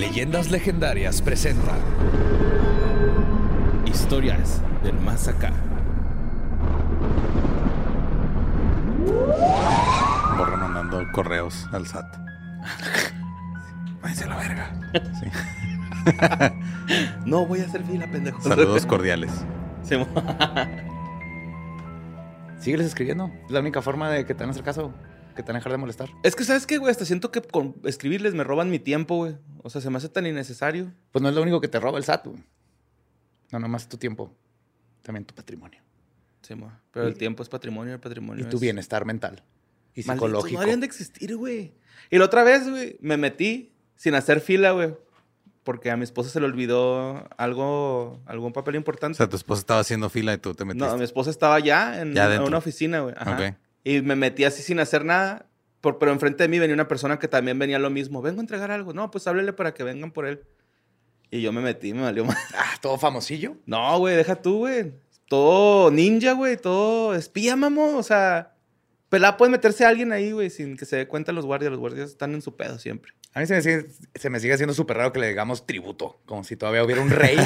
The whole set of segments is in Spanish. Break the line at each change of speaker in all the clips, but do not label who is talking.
Leyendas Legendarias presenta Historias del Más Acá.
Borra mandando correos al SAT. Váyanse a la verga. Sí.
No voy a hacer fila, pendejo.
Saludos cordiales.
Sí, mo-
Sígueles escribiendo. Es la única forma de que te van a hacer caso, que te van a dejar de molestar.
Es que, ¿sabes qué, güey? Hasta siento que con escribirles me roban mi tiempo, güey. O sea, se me hace tan innecesario.
Pues no es lo único que te roba el SAT, güey. No, nomás tu tiempo. También tu patrimonio.
Sí. Pero el tiempo es patrimonio, el patrimonio
Y tu
es-
bienestar mental. Y psicológico.
No deberían de existir, güey. Y la otra vez, güey, me metí sin hacer fila, güey. Porque a mi esposa se le olvidó algo, algún papel
O
importante.
sea, tu esposa estaba haciendo fila y tú te metiste.
no, mi esposa estaba ya en
Ya
una- una oficina, güey. Ajá.
Ok.
Y me metí así sin hacer nada. Por, pero enfrente de mí venía una persona que también venía lo mismo. Vengo a entregar algo. No, pues háblele para que vengan por él. Y yo me metí, me valió más.
Ah, todo famosillo.
No, güey, deja tú, güey. Todo ninja, güey. Todo espía, mamo. O sea, pelá puede meterse alguien ahí, güey, sin que se dé cuenta los guardias. Los guardias están en su pedo siempre.
A mí se me sigue, se me sigue haciendo súper raro que le digamos tributo. Como si todavía hubiera un rey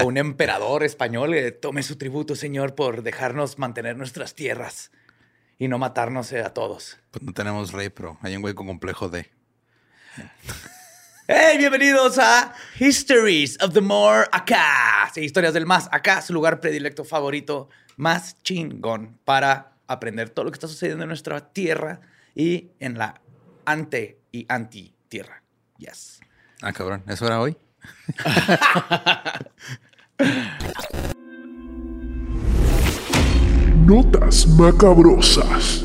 o un emperador español que tome su tributo, señor, por dejarnos mantener nuestras tierras y no matarnos eh, a todos.
Pues no tenemos rey, pero hay un güey con complejo de.
¡Hey! Bienvenidos a Histories of the More Acá. Sí, historias del más acá, su lugar predilecto favorito, más chingón para aprender todo lo que está sucediendo en nuestra tierra y en la ante y anti tierra. Yes.
Ah, cabrón. ¿Eso era hoy?
Notas macabrosas.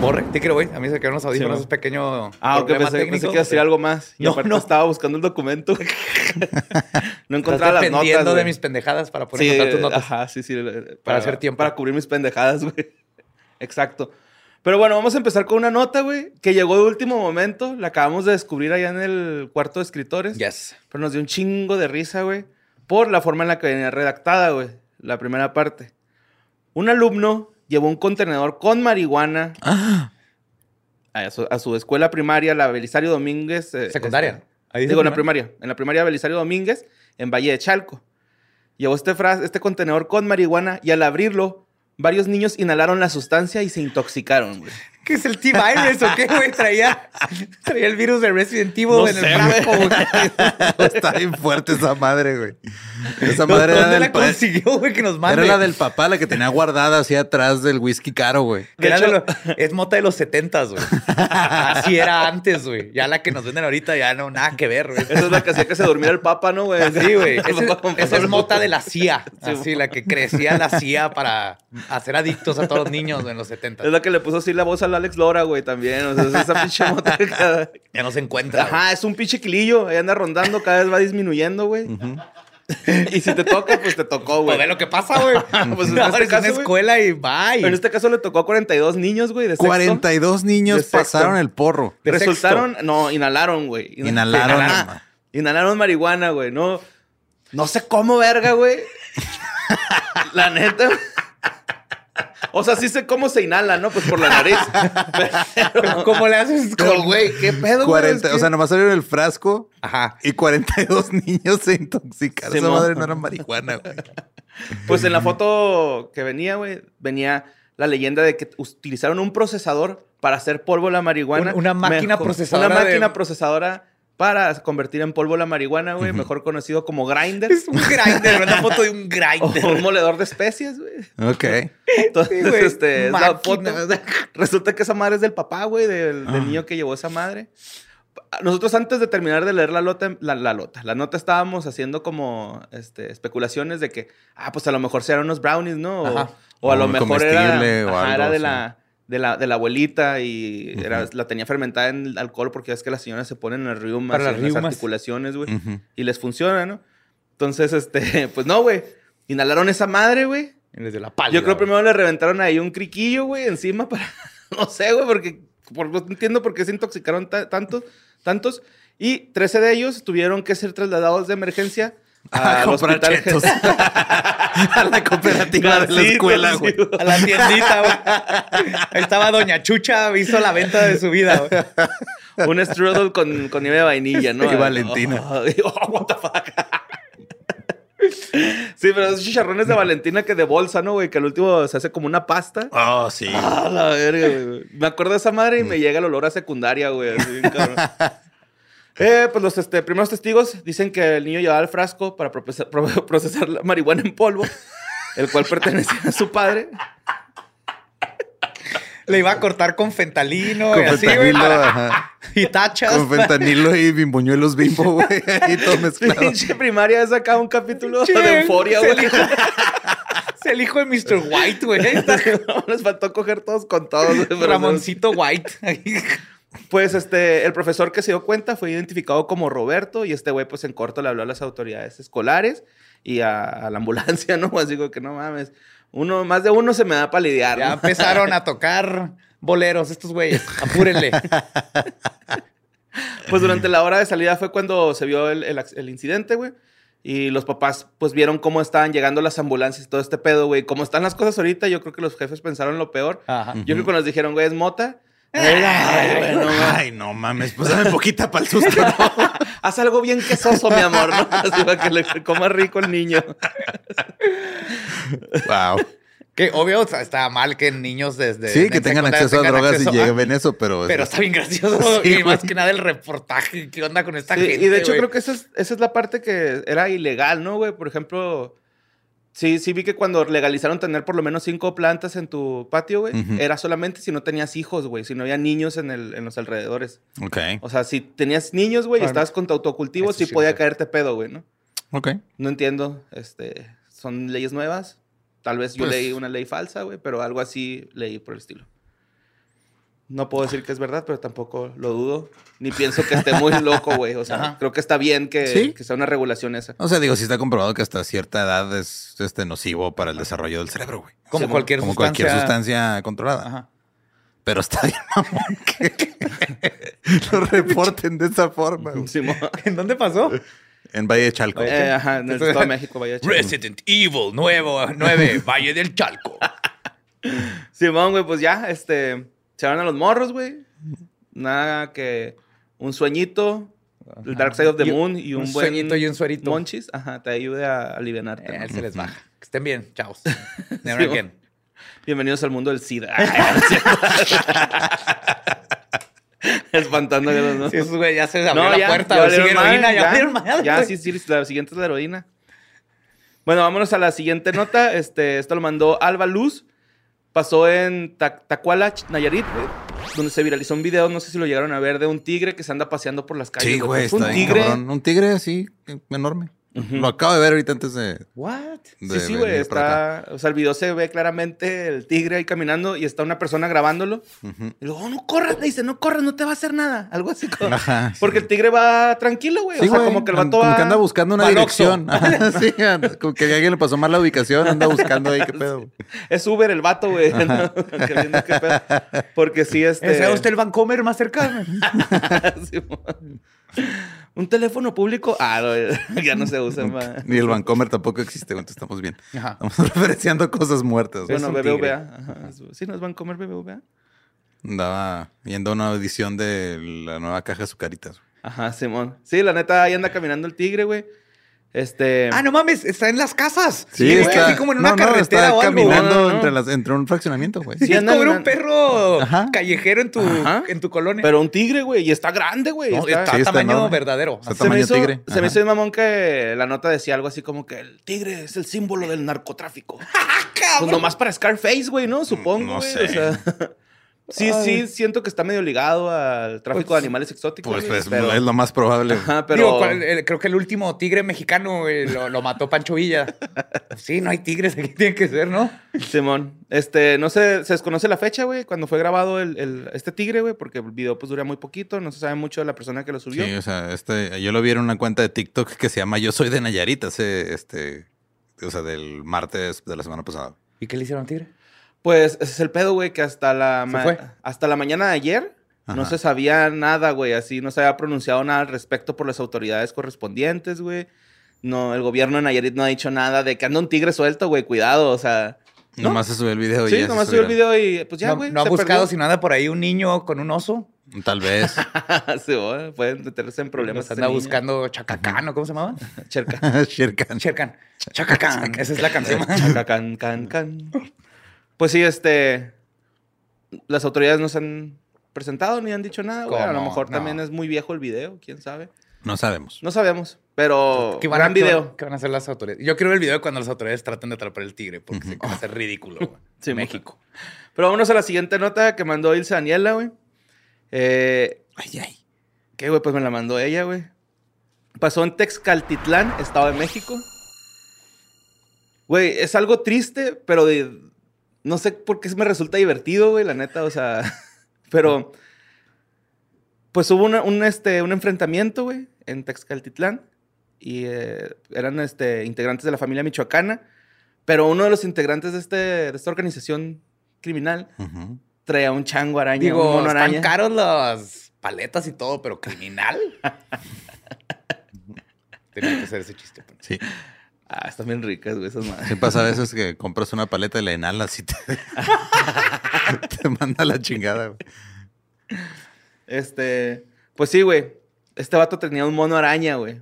Borre, te quiero, güey. A mí se quedaron los audífonos,
Sí,
es pequeño.
Ah, ok, pensé, pensé
técnico.
que iba a decir algo más. Y
No,
aparte
no.
estaba buscando el documento. no encontraba las notas,
dependiendo de mis pendejadas para poder
Sí,
encontrar tus notas.
Ajá, sí, sí. Para,
Para hacer tiempo.
Para cubrir mis pendejadas, güey. Exacto. Pero bueno, vamos a empezar con una nota, güey, que llegó de último momento. La acabamos de descubrir allá en el cuarto de escritores.
Yes.
Pero nos dio un chingo de risa, güey, por la forma en la que venía redactada, güey. La primera parte. Un alumno llevó un contenedor con marihuana a, su, a su escuela primaria, la Belisario Domínguez. eh,
Secundaria.
este,
Ahí
Digo, en la
primaria.
En la primaria Belisario Domínguez, en Valle de Chalco. Llevó este, este contenedor con marihuana y al abrirlo, varios niños inhalaron la sustancia y se intoxicaron, güey.
¿Qué es el T-Virus o qué, güey? Traía, traía el virus de Resident Evil
No
en
sé,
el güey.
Está bien fuerte esa madre, güey. Esa
¿Dó-
madre era
¿Dónde
del,
la consiguió, güey? Que nos mande.
era la del papá, la que tenía guardada así atrás del whisky caro, güey.
Que era
De
de
hecho-
lo- es mota de los setentas, güey. Así era antes, güey. Ya la que nos venden ahorita ya no, nada que ver, güey.
Esa es la que hacía que se durmiera el papa, ¿no, güey?
Sí, güey. Ese- Esa es mota de la CIA.
Sí,
Así, la que crecía la CIA para hacer adictos a todos los niños en los
Es
70.
la que le puso así la voz al Alex Lora, güey, también. O sea, es esa pinche mota. que cada-
Ya no se encuentra. güey.
Ajá, es un pinche quilillo. Ahí anda rondando, cada vez va disminuyendo, güey. y si te toca, pues te tocó,
Pues
güey.
ve lo que pasa, güey.
Pues en
No,
este
es
caso,
una escuela y bye.
En este caso le tocó a 42 niños, güey, de sexto.
42 niños
De sexto.
pasaron el porro.
De
Resultaron, no, inhalaron, güey.
Inhalaron.
Ajá. Inhalaron marihuana, güey. No, no sé cómo, verga, güey. La neta. O sea, sí sé cómo se inhala, ¿no? Pues por la nariz. Pero,
¿Cómo le haces?
pero, güey, ¿qué pedo, güey?
40,
Es
O sea,
que-
nomás salieron el frasco
Ajá.
y 42 niños se intoxicaron. Esa madre no era marihuana, güey.
Pues en la foto que venía, güey, venía la leyenda de que utilizaron un procesador para hacer polvo la marihuana.
Un- una máquina procesadora
Una máquina
de-
procesadora para convertir en polvo la marihuana, güey, mejor conocido como grinder.
Es un grinder, una foto de un
O
grinder.
un moledor de especies, güey.
Ok.
Entonces,
Sí, güey.
este, es la foto. Resulta que esa madre es del papá, güey, del, del niño que llevó esa madre. Nosotros antes de terminar de leer la lota, la, la lota, la nota estábamos haciendo como este, especulaciones de que, ah, pues a lo mejor eran unos brownies, ¿no? O, o a
O
lo mejor era,
o
ajá,
algo
era de la, de, la, de la abuelita y era, la tenía fermentada en alcohol porque es que las señoras se ponen en las riumas,
Para las
en las articulaciones, güey, y les funciona, ¿no? Entonces, este, pues no, güey. Inhalaron esa madre, güey.
Desde la pálida.
Yo creo primero le reventaron ahí un criquillo, güey, encima para. No sé, güey, porque. por- no entiendo por qué se intoxicaron ta- tantos, tantos. Y 13 de ellos tuvieron que ser trasladados de emergencia
A
al
comprar
hospital.
chetos. a la cooperativa de la escuela, güey.
A la tiendita, güey. Ahí estaba Doña Chucha, hizo la venta de su vida, güey.
Un strudel con, con nieve de vainilla, ¿no?
Y Valentina.
Oh, oh, what the fuck. Sí, pero esos chicharrones de Valentina que de bolsa, ¿no, güey? Que al último se hace como una pasta.
Oh, sí.
Ah, la verga, güey. Me acuerdo de esa madre y me llega el olor a secundaria, güey. así bien cabrón. Eh, pues los este, primeros testigos dicen que el niño llevaba el frasco para procesar, pro- procesar la marihuana en polvo, el cual pertenecía a su padre.
Le iba a cortar con fentalino
Con
y así, güey.
fentanilo,
para-
ajá.
Y tachas.
Con fentanilo y bimbuñuelos bimbo, güey. Ahí todo mezclado.
Pinche primaria sacaba un capítulo
Che,
de euforia,
es
güey.
el hijo- Es el hijo de Mr. White, güey.
Les faltó coger todos con todos.
Ramoncito White.
Pues este, el profesor que se dio cuenta fue identificado como Roberto y este güey pues en corto le habló a las autoridades escolares y a, a la ambulancia, ¿no? Así que no mames, uno, más de uno se me da para lidiar,
Ya
¿no?
empezaron a tocar boleros estos güeyes. Apúrenle.
Pues durante la hora de salida fue cuando se vio el, el ac- el incidente, güey. Y los papás, pues, vieron cómo estaban llegando las ambulancias y todo este pedo, güey. Como están las cosas ahorita, yo creo que los jefes pensaron lo peor.
Ajá.
Yo creo que cuando nos dijeron, güey, es mota. Ay, no mames.
Ay, no mames. Pues dame poquita para el susto, ¿no?
Haz algo bien quesoso, mi amor, ¿no? Así para que le coma rico el niño.
Wow.
Que obvio está mal que niños desde.
Sí, que tengan acceso a drogas
acceso
y
a-
lleven eso, pero...
Pero está bien gracioso.
Sí,
y más que nada el reportaje. ¿Qué onda con esta
Sí,
gente?
y de hecho creo que esa es, esa es la parte que era ilegal, ¿no, güey? Por ejemplo, sí, sí vi que cuando legalizaron tener por lo menos cinco plantas en tu patio, güey, era solamente si no tenías hijos, güey, si no había niños en, el, en los alrededores.
Ok.
O sea, si tenías niños, güey, y estabas con tu autocultivo,
eso
sí, podía caerte pedo, güey, ¿no?
Ok.
No entiendo, este, son leyes nuevas. Tal vez yo
Pues-
leí una ley falsa, güey, pero algo así leí por el estilo. No puedo decir que es verdad, pero tampoco lo dudo. Ni pienso que esté muy loco, güey. O sea,
Ajá.
creo que está bien que,
Sí.
que sea una regulación esa.
O sea, digo, sí está comprobado que hasta cierta edad es este, nocivo para el desarrollo del cerebro, güey.
Como
Sí,
cualquier
Como
sustancia.
cualquier sustancia controlada.
Ajá.
Pero está bien, mamón, que lo reporten de esa forma. güey.
¿En dónde pasó?
En Valle de Chalco.
Eh, ajá, en el Estado de México, vaya. chido.
Resident Evil nuevo, 9, Valle del Chalco.
Simón, güey, pues ya, este, se van a los morros, güey. Nada que un sueñito, el Dark Side of the
Y
Moon y un,
un
buen
sueñito y un suerito.
Monchis, ajá, te ayude a alivianarte.
Eh,
¿no?
se les baja. Que estén bien. Chavos. Never
Sí,
again.
Bienvenidos al mundo del SIDA. Espantando a los, ¿no?
Sí, esos güey ya se abrió
No,
la
ya,
puerta.
ya.
Sigue heroína,
sí, sí, la siguiente es la heroína. Bueno, vámonos a la siguiente nota. Este, esto lo mandó Alba Luz. Pasó en Ta- Tacuala, Nayarit, güey, donde se viralizó un video, no sé si lo llegaron a ver, de un tigre que se anda paseando por las calles.
Sí, güey,
Fue
está
un
bien
tigre.
cabrón. Un tigre así, enorme. Lo acabo de ver ahorita antes de...
What?
de
Sí, sí, güey, está... O sea, el video se ve claramente el tigre ahí caminando y está una persona grabándolo.
Ujú.
Y luego, "Oh, no corras, le dice, no corras, no te va a hacer nada. Algo así como...
Ajá, sí.
Porque el tigre va tranquilo, güey.
Sí,
o sea, como que el vato
como
va...
que anda buscando una dirección. Ajá, sí, anda- como que a alguien le pasó mal la ubicación, anda buscando ahí qué pedo.
Es Uber el vato, güey. Porque sí, este...
¿Ese usted el Vancomer más cercano?
Simón. Un teléfono público. Ah, no, ya no se usa más.
Ni el Vancomer tampoco existe, güey, entonces estamos bien.
Ajá.
Estamos referenciando cosas muertas.
Bueno, BBVA. Ajá. Sí, nos van a comer BBVA.
Andaba viendo una audición de la nueva caja de.
Ajá, Simón. Sí, la neta, ahí anda caminando el tigre, güey. Este.
Ah, no mames, está en las casas.
Sí,
güey,
está,
así como en una
no, no,
carretera
está
o algo.
caminando
No, no, no.
Entre, las, entre un fraccionamiento, güey.
Sí,
Sí, es como
en
un perro
Ajá.
callejero en tu,
Ajá.
en tu colonia.
Pero un tigre, güey. Y está grande, güey.
No,
está-
está,
Sí, está
tamaño
enorme.
verdadero.
Está
se me,
tamaño
hizo,
tigre.
se me hizo bien mamón que la nota decía algo así como que el tigre es el símbolo del narcotráfico. pues nomás para Scarface, güey, ¿no? Supongo,
No
güey.
sé.
O sea, sí, sí, siento que está medio ligado al tráfico
Pues,
de animales exóticos.
Pues, pues
pero-
es lo más probable.
Ajá, pero...
Digo, ¿cuál- el- creo que el último tigre mexicano güey, lo, lo mató Pancho Villa. Sí, no hay tigres, aquí tienen que ser, ¿no?
Simón, este, no sé, se desconoce la fecha, güey, cuando fue grabado el, el- este tigre, güey, porque el video pues dura muy poquito, no se sabe mucho de la persona que lo subió.
Sí, o sea, este, yo lo vi en una cuenta de TikTok que se llama Yo Soy de Nayarit, hace, este, o sea, del martes de la semana pasada.
¿Y qué le hicieron al tigre?
Pues ese es el pedo, güey, que hasta la,
¿Se
ma-
fue?
hasta la mañana de ayer no se sabía nada, güey, así no se había pronunciado nada al respecto por las autoridades correspondientes, güey. no, el gobierno de Nayarit no ha dicho nada de que anda un tigre suelto, güey, cuidado, o sea. ¿no?
Nomás se subió el video y
Sí,
ya se
nomás subió el video y pues ya,
no,
güey.
no ha
se
buscado si no anda por ahí un niño con un oso.
Tal vez.
Sí, pueden meterse en problemas.
Anda
niño.
buscando Chacacán, ¿o cómo se llamaba?
Cerca.
Sherkan.
Chercan. Chacacán. Esa es la canción.
Chaca, can, can, can. Pues sí, este. Las autoridades no se han presentado ni han dicho nada, güey. A lo mejor
No.
también es muy viejo el video, quién sabe.
No sabemos.
No sabemos, pero
¿Qué van,
gran
a,
video.
qué van a hacer las autoridades? Yo quiero ver el video de cuando las autoridades traten de atrapar el tigre, porque que va a ser ridículo. güey.
Sí, México. Pero vámonos a la siguiente nota que mandó Ilse Daniela, güey. Eh,
Ay, ay.
¿Qué, güey? Pues me la mandó ella, güey. Pasó en Texcaltitlán, Estado de México. Güey, es algo triste, pero de... No sé por qué me resulta divertido, güey, la neta, o sea... Pero... Pues hubo una- un, este, un enfrentamiento, güey, en Texcaltitlán. Y eh, eran este, integrantes de la familia michoacana. Pero uno de los integrantes de, este, de esta organización criminal
Ujú.
traía un chango araña, un
Digo,
mono
están
araña.
caros las paletas y todo, pero criminal. Tenía que hacer ese chiste. pues.
Sí.
Ah, están bien ricas, güey, esas madres.
Sí pasa a veces que compras una paleta y la inhalas y te, te manda la chingada. güey.
Este, pues sí, güey. Este vato tenía un mono araña, güey.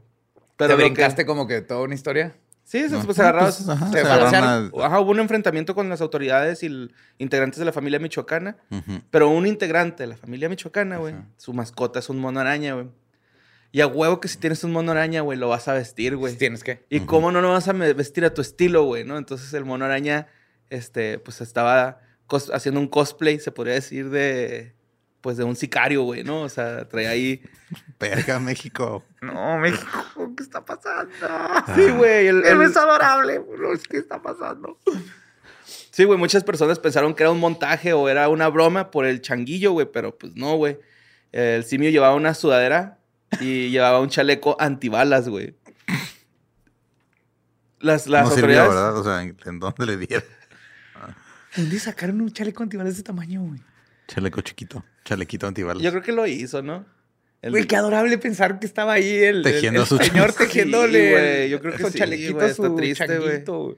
Pero ¿Te
lo que-
brincaste como que toda una historia?
Sí, se
No,
pues, agarrados.
pues, ajá,
se
se
agarraron
agarraron-
a-
Ajá, hubo un enfrentamiento con las autoridades y el- integrantes de la familia michoacana. Pero un integrante de la familia michoacana, güey, su mascota es un mono araña, güey. Y a huevo que si tienes un mono araña, güey, lo vas a vestir, güey.
Tienes que.
¿Y cómo no lo vas a me- vestir a tu estilo, güey? ¿no? Entonces el mono araña, este, pues estaba haciendo un cosplay, se podría decir, de, pues de un sicario, güey, ¿no? O sea, traía ahí...
Verga, México.
No, México, ¿qué está pasando?
Sí, güey. El, el-
es adorable, ¿qué está pasando?
Sí, güey, muchas personas pensaron que era un montaje o era una broma por el changuillo, güey, pero pues no, güey. El simio llevaba una sudadera y llevaba un chaleco antibalas, güey. Las, las
no sirvió,
autoridades...
¿verdad? O sea, ¿en, en dónde le dieron?
¿Dónde sacaron un chaleco antibalas de ese tamaño, güey?
Chaleco chiquito. Chalequito antibalas.
Yo creo que lo hizo, ¿no? El-
Güey, qué adorable pensar que estaba ahí el,
Tejiendo
el,
su
señor tejiéndole.
Sí, güey, yo creo que
con
sí,
chalequito
güey, está
su
triste, güey.
changuito, güey.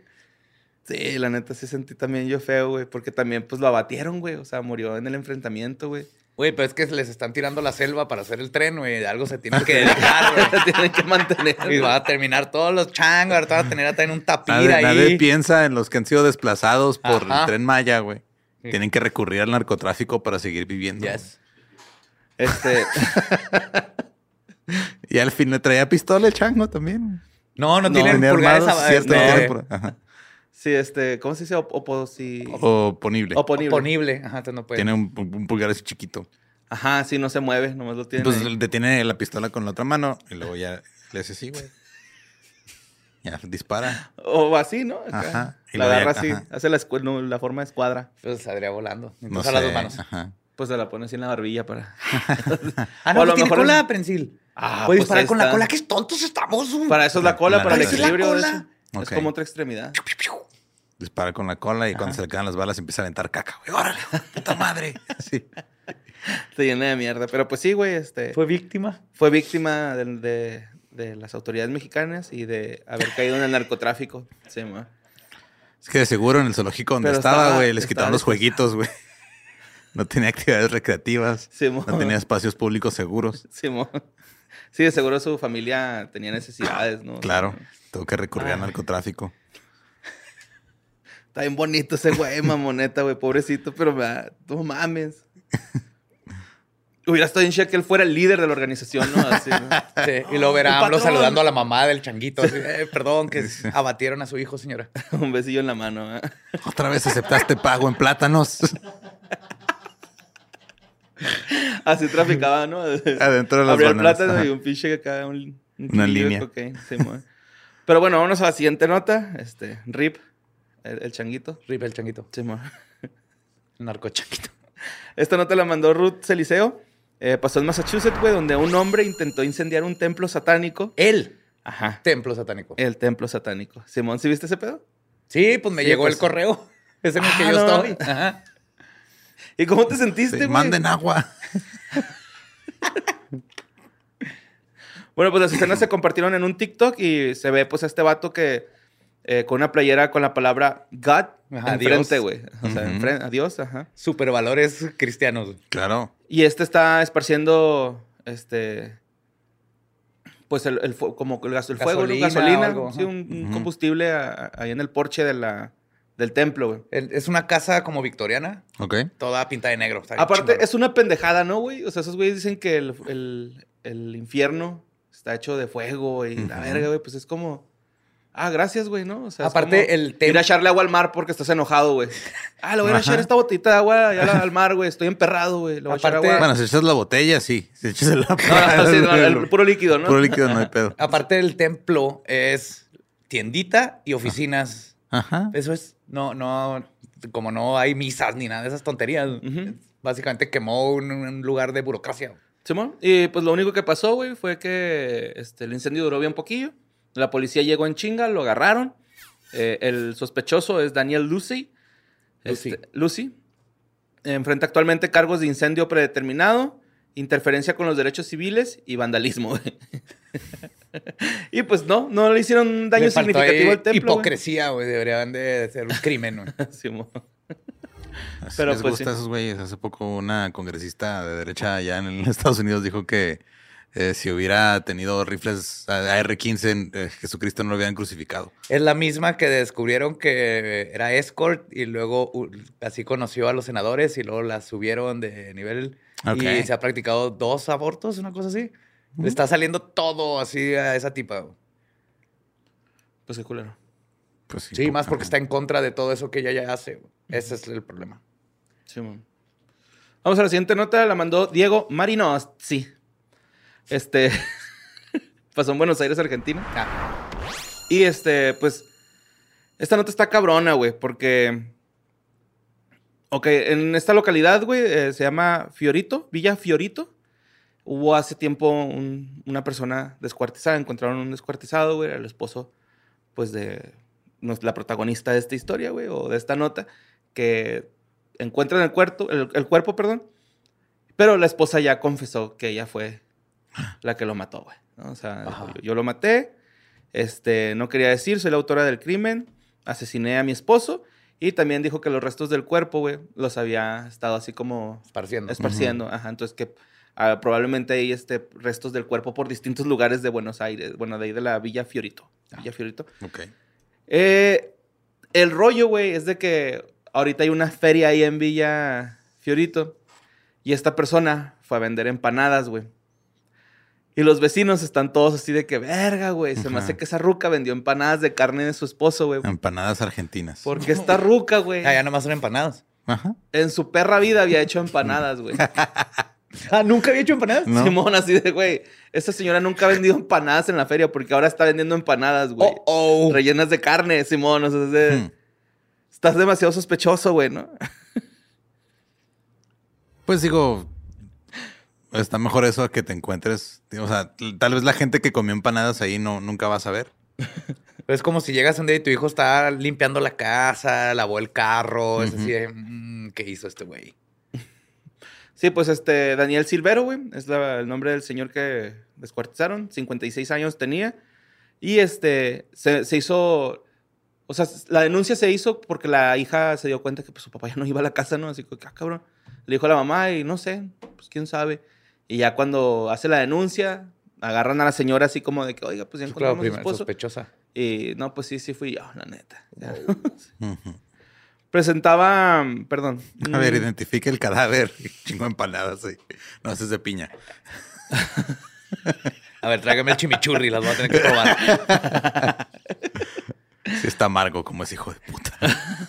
Sí, la neta sí sentí también yo feo, güey, porque también pues lo abatieron, güey, o sea, murió en el enfrentamiento, güey.
Güey, pero es que les están tirando la selva para hacer el tren, güey. De algo se tiene que dedicar, güey.
Tienen que mantener.
Y va a terminar todos los changos, ahorita van a tener hasta en un tapir
Nadie,
ahí.
nadie piensa en los que han sido desplazados por
Ajá.
el tren Maya, güey.
Sí.
Tienen que recurrir al narcotráfico para seguir viviendo.
Yes.
Este,
Y al fin le traía pistola el chango también.
No, no,
No,
tienen
Tenía
pulgares a-
cierto, tiene por- ajá.
Sí, este, ¿cómo se dice? Op- oposi-
O ponible.
Oponible.
oponible. Ajá, entonces no puede.
Tiene un, un pulgar así chiquito.
Ajá, sí, no se mueve, nomás lo tiene.
Pues
ahí.
detiene la pistola con la otra mano y luego ya le hace así, güey. Ya dispara.
O así, ¿no? Acá.
Ajá. Y
La
ya-
agarra así,
ajá.
hace la, no, forma de escuadra.
Pues saldría volando.
No
Entonces
sé.
a las dos manos.
Ajá.
Pues se la pone así en la barbilla para...
Ah,
O
no,
a
pues
lo
tiene
mejor
cola,
es-
prensil.
Ah,
Puede
pues
disparar con la cola. ¡Qué tontos estamos! güey!
Para eso es la cola,
La
para el
neta.
¿Esa es la
equilibrio de eso. Es como otra extremidad.
Dispara con la cola y cuando se le quedan las balas empieza a aventar caca, güey. ¡Órale, puta madre! Sí.
Se llena de mierda. Pero pues sí, güey, este...
Fue víctima.
fue víctima de, de- de las autoridades mexicanas y de haber caído en el narcotráfico. Sí, ma.
Es que de seguro en el zoológico donde
Pero
estaba, güey, les quitaron los jueguitos, güey. No tenía actividades recreativas.
Sí, mo.
No tenía espacios públicos seguros.
Sí, mo. Sí, de seguro su familia tenía necesidades, ¿no?
Claro. Tuvo que recurrir al narcotráfico.
Está bien bonito ese güey, mamoneta, güey, pobrecito, pero me da- no mames. Hubiera estado en shock que él fuera el líder de la organización, ¿no? Así, ¿no?
Sí, y luego verá
¡Un
AMLO saludando a la mamá del changuito. así, "Eh, perdón, que abatieron a su hijo, señora.
Un besillo en la mano. ¿eh?
Otra vez aceptaste pago en plátanos.
Así traficaba, ¿no?
Adentro de las
Abría el
bananas,
plátano
ajá.
y un pinche acá, un, un
Una
de
línea.
sí. Pero bueno, vámonos a la siguiente nota. Este, Rip, el, el changuito.
Rip el changuito.
Sí.
El narcochanguito.
Esta nota la mandó Ruth Celiseo. Eh, pasó en Massachusetts, güey, donde un hombre intentó incendiar un templo satánico.
El
Ajá.
templo satánico.
El templo satánico. Simón, ¿sí viste ese pedo?
Sí, pues me
Sí,
llegó
pues.
el correo. Es en el que
Ah,
yo
no.
estoy. Ajá.
¿Y cómo te sentiste,
Sí,
güey?
manden agua.
Bueno, pues las escenas se compartieron en un TikTok y se ve pues a este vato que eh, con una playera con la palabra God
Ajá,
enfrente, güey. O sea,
Ujú.
enfrente, adiós, ajá.
Supervalores cristianos.
Claro.
Y este está esparciendo, este, pues el, como el, gas- el fuego.
Gasolina algo,
sí, un, combustible a- a- ahí en el porche de la, del templo, güey.
Es una casa como victoriana,
Ok.
toda pintada de negro.
Aparte, es una pendejada, ¿no, güey? O sea, esos güeyes dicen que el, el- el infierno está hecho de fuego y la
Ujú.
verga, güey. Pues es como... Ah, gracias, güey, ¿no? O sea, es
Aparte,
como
el
Ir a echarle agua al mar porque estás enojado, güey. Ah, le voy a echar esta botita de agua al- mar, güey. Estoy emperrado, güey. Le voy a echar
Aparte-
agua.
Bueno, si echas la botella, sí. Si echas el,
No, no, sí, no, el puro líquido, ¿no?
Puro líquido, no hay pedo.
Aparte del templo es tiendita y oficinas.
Ajá.
Eso es, no, no, como no hay misas ni nada de esas tonterías. Básicamente quemó un, un lugar de burocracia.
Simón. Y pues lo único que pasó, güey, fue que este, el incendio duró bien poquillo. La policía llegó en chinga, lo agarraron. Eh, el sospechoso es Daniel Lucy.
Lucy.
Este, Lucy. Enfrenta actualmente cargos de incendio predeterminado, interferencia con los derechos civiles y vandalismo. y pues no, no le hicieron un daño
Le faltó
significativo
ahí
al templo.
Hipocresía, güey. Deberían de ser un crimen, güey.
Así
Pero,
les
pues,
gusta
sí.
a esos güeyes. Hace poco una congresista de derecha allá en Estados Unidos dijo que eh, si hubiera tenido rifles AR-15, eh, Jesucristo no lo hubieran crucificado.
Es la misma que descubrieron que era escort y luego uh, así conoció a los senadores y luego la subieron de nivel y se ha practicado dos abortos, una cosa así. Le está saliendo todo así a esa tipa.
Pues qué culero.
Pues sí,
Sí, más porque está en contra de todo eso que ella ya hace. Ese es el problema.
Simón. Vamos a la siguiente nota, la mandó Diego Marinos. Sí. Este. pasó en Buenos Aires, Argentina.
Ah,
Y este, pues. Esta nota está cabrona, güey, porque. Ok, en esta localidad, güey, eh, se llama Fiorito, Villa Fiorito. Hubo hace tiempo un- una persona descuartizada, encontraron un descuartizado, güey, el esposo, pues, de la protagonista de esta historia, güey, o de esta nota, que encuentran el, cuerpo, el, el cuerpo, perdón, pero la esposa ya confesó que ella fue la que lo mató, güey. ¿no? O sea, yo, yo lo maté, este, no quería decir, soy la autora del crimen, asesiné a mi esposo y también dijo que los restos del cuerpo, güey, los había estado así como
esparciendo.
esparciendo. Ajá, entonces que ah, probablemente hay este, restos del cuerpo por distintos lugares de Buenos Aires, bueno, de ahí de la Villa Fiorito. Villa Fiorito.
Ok.
Eh, el rollo, güey, es de que ahorita hay una feria ahí en Villa Fiorito y esta persona fue a vender empanadas, güey. Y los vecinos están todos así de que, verga, güey, se me hace que esa ruca vendió empanadas de carne de su esposo, güey.
Empanadas argentinas.
Porque esta ruca, güey,
Ah, ya nomás son empanadas.
Ajá.
en su perra vida había hecho empanadas, güey.
Ah, ¿nunca había hecho empanadas?
No.
Simón, así de, güey, esta señora nunca ha vendido empanadas en la feria porque ahora está vendiendo empanadas, güey.
Oh, oh.
Rellenas de carne, Simón. O sea, es de-
Hmm.
estás demasiado sospechoso, güey, ¿no?
Pues digo, está mejor eso que te encuentres. O sea, tal vez la gente que comió empanadas ahí no, nunca vas a ver.
Es como si llegas un día y tu hijo está limpiando la casa, lavó el carro. Es así de, mm, ¿qué hizo este güey?
Sí, pues este, Daniel Silvero, güey, es la- el nombre del señor que descuartizaron, 56 años tenía. Y este, se, se hizo, o sea, la denuncia se hizo porque la hija se dio cuenta que pues, su papá ya no iba a la casa, ¿no? Así que, ah, cabrón. Le dijo a la mamá y no sé, pues quién sabe. Y ya cuando hace la denuncia, agarran a la señora así como de que, oiga, pues ya
Pues claro,
encontramos a su esposo.
sospechosa.
Y no, pues sí, sí fui yo, la neta. Presentaba, perdón.
A ver,
mm,
identifique el cadáver. Chingo de empanadas, sí. No, ese es de piña.
A ver, tráigame el chimichurri, las voy a tener que probar.
Sí está amargo como ese hijo de puta.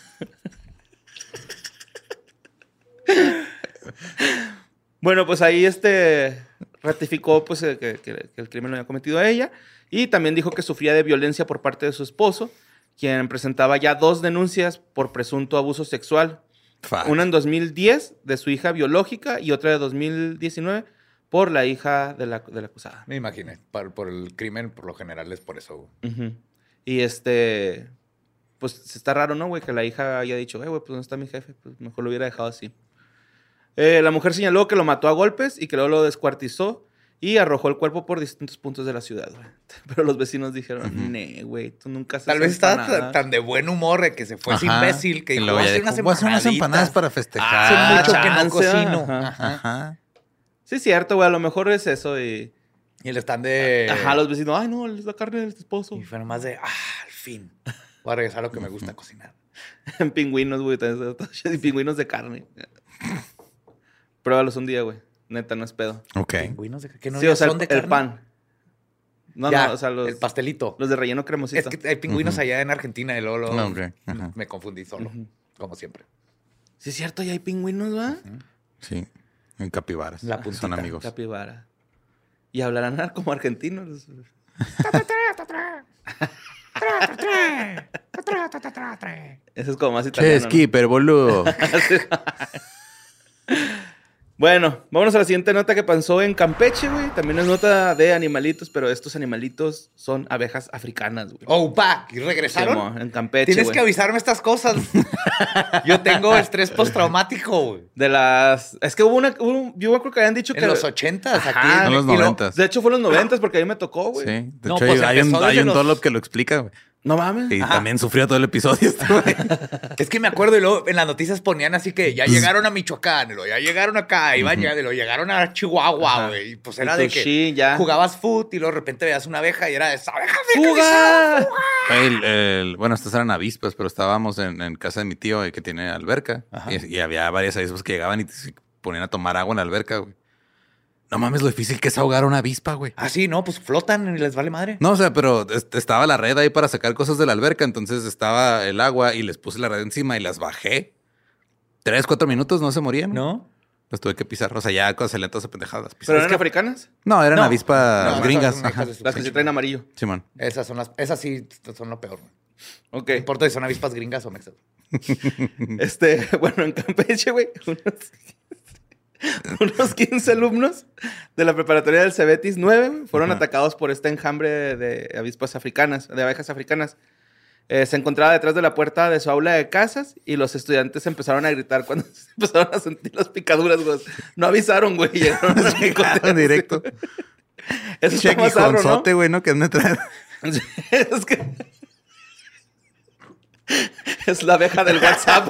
Bueno, pues ahí este ratificó pues eh, que, que- que el crimen lo había cometido a ella y también dijo que sufría de violencia por parte de su esposo, quien presentaba ya dos denuncias por presunto abuso sexual.
Fuck.
Una en 2010 de su hija biológica y otra de 2019 por la hija de la, de la acusada.
Me imaginé. Por, por el crimen, por lo general es por eso.
Y este, pues está raro, ¿no, güey? Que la hija haya dicho, eh, güey, pues ¿dónde está mi jefe? Pues mejor lo hubiera dejado así. Eh, la mujer señaló que lo mató a golpes y que luego lo descuartizó y arrojó el cuerpo por distintos puntos de la ciudad, güey. Pero los vecinos dijeron, ne, güey, tú nunca
Tal vez estaba
empanadas".
tan, tan de buen humor de que se fue ese imbécil que dijo, voy a hacer unas
"Voy a hacer unas empanadas
empanaditas".
para
Hace
festejar.
mucho que no
chance,
cocino.
ajá.
Ajá.
Ajá.
Sí, es cierto, güey, a lo mejor es eso y...
Y el stand de...
Ajá, los vecinos, ay, no, es la carne del esposo.
Y fue nomás de, ah, al fin. Voy a regresar a lo que me gusta cocinar.
En pingüinos, güey, también pingüinos de carne. Pruébalos un día, güey. Neta, no es pedo.
Ok.
Pingüinos de que no
sí, o sea,
son
el,
de
el
carne.
pan. No,
Ya,
no, o sea, los,
el pastelito.
los de relleno cremosito.
Es que hay pingüinos allá en Argentina y luego, luego
Ah, ok, ajá.
me confundí solo, como siempre.
Sí, es cierto, ya hay pingüinos, ¿va?
Sí. En capibaras.
La
Son
puntita.
amigos.
Capibara. Y hablarán como argentinos. Eso es como más
Che,
italiano. ¿no?
skipper, boludo.
Bueno, vámonos a la siguiente nota que pasó en Campeche, güey. También es nota de animalitos, pero estos animalitos son abejas africanas, güey.
Oh, pa, ¿y regresaron?
En Campeche,
Tienes
güey.
que avisarme estas cosas. Yo tengo estrés postraumático, güey.
De las... Es que hubo una... hubo- yo creo que habían dicho que...
En los ochentas, aquí.
Ajá.
En los
y lo-
noventas.
De hecho, fue en los noventas porque a mí me tocó, güey.
Sí. De
No,
hecho,
pues
hay un, hay un
los-
dollop que lo explica, güey.
No mames.
Y también sufrió todo el episodio este.
Es que me acuerdo y luego en las noticias ponían así que ya llegaron a Michoacán, y luego ya llegaron acá, iban ya, y luego llegaron a Chihuahua, güey. Y pues era de que
sí, ya.
jugabas foot y luego de repente veías una abeja y era esa abeja
¡Fuga!
El- el- bueno, estas eran avispas, pero estábamos en, en casa de mi tío eh, que tiene alberca. Y, y había varias avispas que llegaban y se ponían a tomar agua en la alberca, güey. No mames lo difícil que es ahogar una avispa, güey.
Ah, sí, no, pues flotan y les vale madre.
No, o sea, pero es- estaba la red ahí para sacar cosas de la alberca, entonces estaba el agua y les puse la red encima y las bajé. Tres, cuatro minutos, no se morían.
¿No?
Las tuve que pisar. O sea, ya cuando salían todas pendejadas.
¿Pero eran africanas?
No, eran
No.
avispas
No,
gringas.
son
Ajá.
Las que se traen amarillo.
Simón.
Esas son las, esas sí son lo peor. güey.
Ok.
No importa si son avispas gringas o mexas.
Este, bueno, en Campeche, güey, unos, unos 15 alumnos de la preparatoria del Cebetis 9 güey, fueron atacados por este enjambre de, avispas africanas, de abejas africanas. Eh, se encontraba detrás de la puerta de su aula de casas y los estudiantes empezaron a gritar cuando se empezaron a sentir las picaduras, güey. No avisaron, güey. Llegaron
Llegaron directo.
Eso está
Chequi
más zarro, ¿no?
Jonzote, güey, ¿no? Que
es que... Es la abeja del WhatsApp.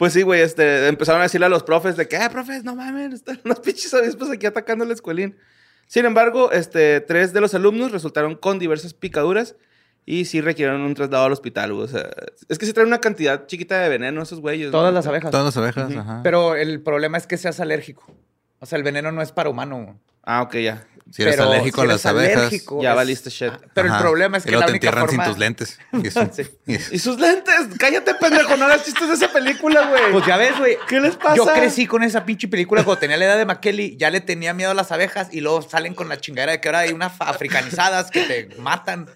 Pues sí, güey, este, empezaron a decirle a los profes de que, ah, profes, no mames, están unos pinches avispas aquí atacando el escuelín. Sin embargo, este, tres de los alumnos resultaron con diversas picaduras y sí requirieron un traslado al hospital. O sea, es que sí traen una cantidad chiquita de veneno esos güeyes.
Todas
¿no?
las abejas.
Todas las abejas, ajá.
Pero el problema es que seas alérgico. O sea, el veneno no es para humano.
Ah, ok, ya.
Si eres
Pero
alérgico
si
a las abejas.
alérgico,
Ya valiste shit.
Ah, Pero
Ajá.
el problema es
Y
que
luego
la
te
única
entierran
forma...
sin tus lentes. Y
Sí.
y
Y sus lentes. Cállate, pendejo. No hagas chistes de esa película, güey.
Pues ya ves, güey.
¿Qué les pasa?
Yo crecí con esa pinche película cuando tenía la edad de McKelly. Ya le tenía miedo a las abejas y luego salen con la chingadera de que ahora hay unas africanizadas que te matan.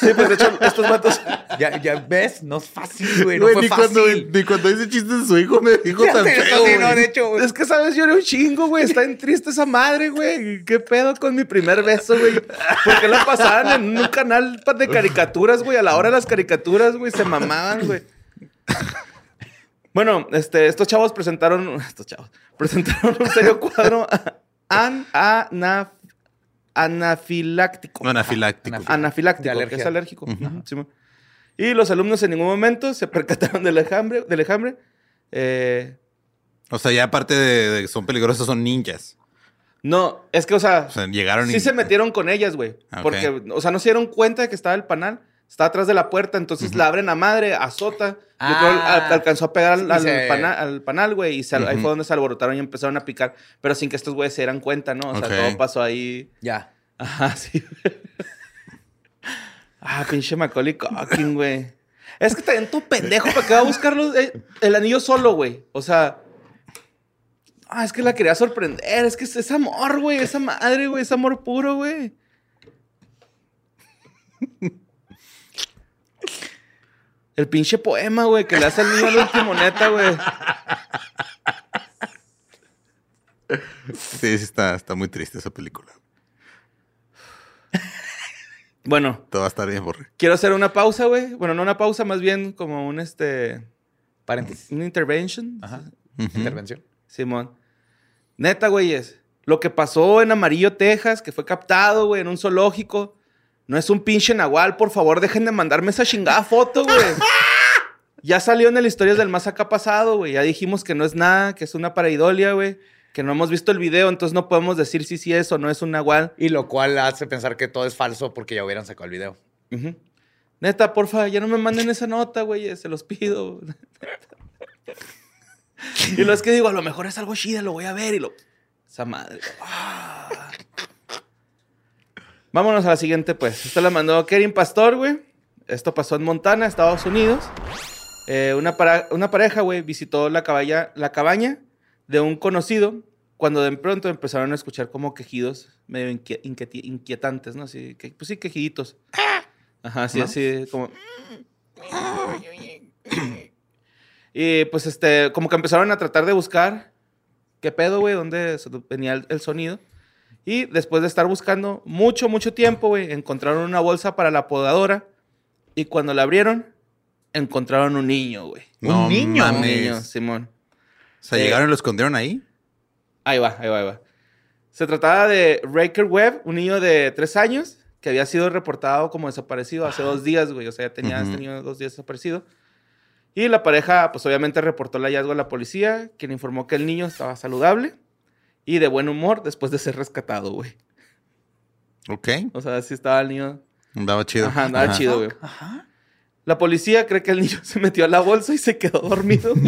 Sí, pues de hecho, estos vatos.
Ya, ya ves, no es fácil, güey. No
Güey,
fue
ni,
fácil.
cuando, ni cuando dice chistes de su hijo me dijo tan feo,
no,
güey.
de hecho, güey.
Es que, ¿sabes? Lloré un chingo, güey. Está en triste esa madre, güey. ¿Qué pedo con mi primer beso, güey? Porque la pasaban en un canal de caricaturas, güey. A la hora de las caricaturas, güey, se mamaban, güey. Bueno, este, estos chavos presentaron. Estos chavos. Presentaron un serio cuadro an, anaf- anafiláctico.
Anafiláctico.
Anaf-
Anafiláctico,
De
que es alérgico. Y los alumnos en ningún momento se percataron del enjambre. Del enjambre. Eh,
O sea, ya aparte de, que son peligrosos, son ninjas.
no, es que, o sea,
O sea, llegaron y...
sí se metieron con ellas, güey.
Ah.
Porque, o sea, no se dieron cuenta de que estaba el panal. Está atrás de la puerta, entonces la abren a madre, azota. Yo
Ah.
creo al- alcanzó a pegar al,
Y
al
se-
pana- al panal, güey, y se- ahí fue donde se alborotaron y empezaron a picar, pero sin que estos güeyes se dieran cuenta, ¿no? O sea, todo pasó ahí.
Ya.
Ajá, sí. ah, pinche Macaulay Culkin, güey. Es que también tú pendejo, ¿para qué va a buscar los- eh, el anillo solo, güey? O sea... Ah, es que la quería sorprender. Es que es, es amor, güey. Esa madre, güey. Es amor puro, güey. El pinche poema, güey, que le hace al niño al último, neta, güey.
Sí, sí, está, está muy triste esa película.
Bueno,
Todo va a estar bien, borre.
quiero hacer una pausa, güey. Bueno, no una pausa, más bien como un este.
Paréntesis.
Una intervention.
Ajá. Intervención.
Simón. Neta, güeyes. Lo que pasó en Amarillo, Texas, que fue captado, güey, en un zoológico. No es un pinche nahual. Por favor, dejen de mandarme esa chingada foto, güey. ya salió en el Historias del Más Acá pasado, güey. Ya dijimos que no es nada, que es una pareidolia, güey. Que no hemos visto el video, entonces no podemos decir si sí es o no es un nahual.
Y lo cual hace pensar que todo es falso porque ya hubieran sacado el video.
Ujú. Neta, porfa, ya no me manden esa nota, güey, se los pido. y lo es que digo, a lo mejor es algo chida, lo voy a ver y lo... Esa madre. Ah. Vámonos a la siguiente, pues. Esta la mandó Kerin Pastor, güey. Esto pasó en Montana, Estados Unidos. Eh, una, para- una pareja, güey, visitó la, caballa- la cabaña de un conocido cuando de pronto empezaron a escuchar como quejidos medio inquietantes, ¿no? Así, que, pues sí, quejiditos. Ajá, así, así, como... Y pues este, como que empezaron a tratar de buscar qué pedo, güey, dónde venía el, el sonido. Y después de estar buscando mucho, mucho tiempo, güey, encontraron una bolsa para la podadora. Y cuando la abrieron, encontraron un niño, güey.
No
niño?
Un
mames.
niño, Simón.
O sea,
Eh,
llegaron y lo escondieron ahí.
Ahí va, ahí va, ahí va. Se trataba de Raker Webb, un niño de tres años que había sido reportado como desaparecido hace dos días, güey. O sea, ya tenía este niño dos días desaparecido. Y la pareja, pues obviamente reportó el hallazgo a la policía, quien informó que el niño estaba saludable y de buen humor después de ser rescatado, güey.
Ok.
O sea, sí estaba el niño.
Andaba chido.
Ajá, andaba
Ajá.
chido, güey.
Ajá.
La policía cree que el niño se metió a la bolsa y se quedó dormido.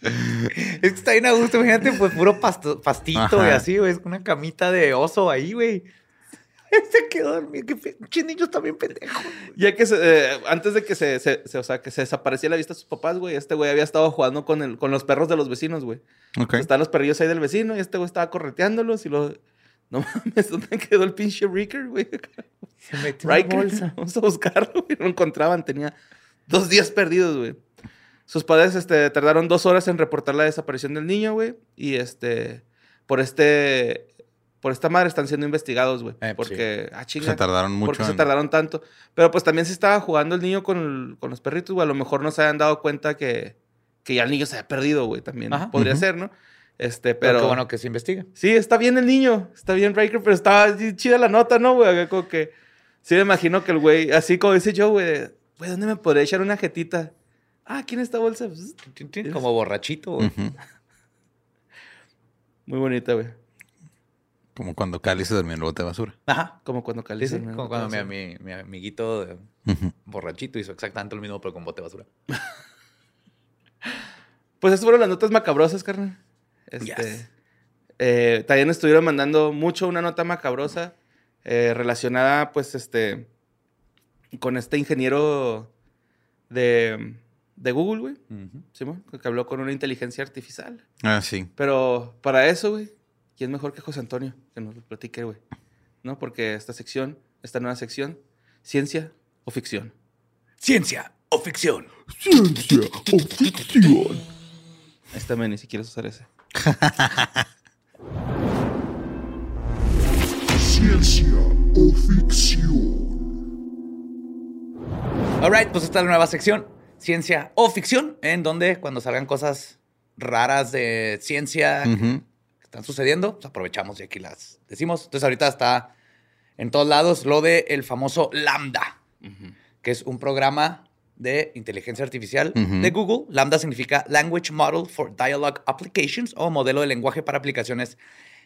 Es que está bien a gusto, imagínate, pues puro pasto- pastito
Ajá.
y así, güey. Es una camita de oso ahí, güey. Se quedó dormido. Qué pe- pinches niños también pendejos.
Ya que se, eh, antes de que se, se- se- o sea, que se desapareciera la vista de sus papás, güey, este güey había estado jugando con, el, con los perros de los vecinos, güey.
Ok.
Están los perrillos ahí del vecino y este güey estaba correteándolos y lo... No mames, ¿dónde quedó el pinche Riker, güey?
Se metió en bolsa.
vamos a buscarlo, güey. No lo encontraban, tenía dos días perdidos, güey. Sus padres este, tardaron dos horas en reportar la desaparición del niño, güey. Y este, por este, por esta madre están siendo investigados, güey.
Eh, pues
porque, ah, chinga.
Se tardaron mucho.
¿Por qué se tardaron tanto? Pero pues también se estaba jugando el niño con, con los perritos, güey. A lo mejor no se habían dado cuenta que, que ya el niño se había perdido, güey. También
Ajá.
podría ser, ¿no? Este,
Pero,
pero...
qué bueno que se investiga.
Sí, está bien el niño. Está bien Riker, pero estaba chida la nota, ¿no, güey? Como que... Sí me imagino que el güey... Así como dice yo, güey. Güey, ¿dónde me podría echar una jetita? Ah, ¿quién esta bolsa? Pues,
Como borrachito, güey.
Muy bonita, güey.
Como cuando Cali se durmió en el bote de basura.
Ajá.
Como cuando
Sí,
Calice.
sí, Como cuando mi, mi amiguito de- borrachito hizo exactamente lo mismo, pero con bote de basura.
Pues esas fueron las notas macabrosas, carnal. Este,
Yes.
eh, también estuvieron mandando mucho una nota macabrosa eh, relacionada, pues, este, con este ingeniero de, de Google, güey.
Ujú.
Simón, que habló con una inteligencia artificial.
Ah, sí.
Pero para eso, güey, ¿quién mejor que José Antonio? Que nos lo platique, güey. ¿No? Porque esta sección, esta nueva sección, ciencia o ficción.
Ciencia o ficción.
Ciencia o ficción.
Ahí está, Manny, si quieres usar ese.
Ciencia o ficción.
Alright, pues esta es la nueva sección, ciencia o ficción, en donde cuando salgan cosas raras de ciencia. Están sucediendo, pues aprovechamos y aquí las decimos. Entonces ahorita está en todos lados lo de el famoso Lambda, que es un programa de inteligencia artificial de Google. Lambda significa Language Model for Dialogue Applications o modelo de lenguaje para aplicaciones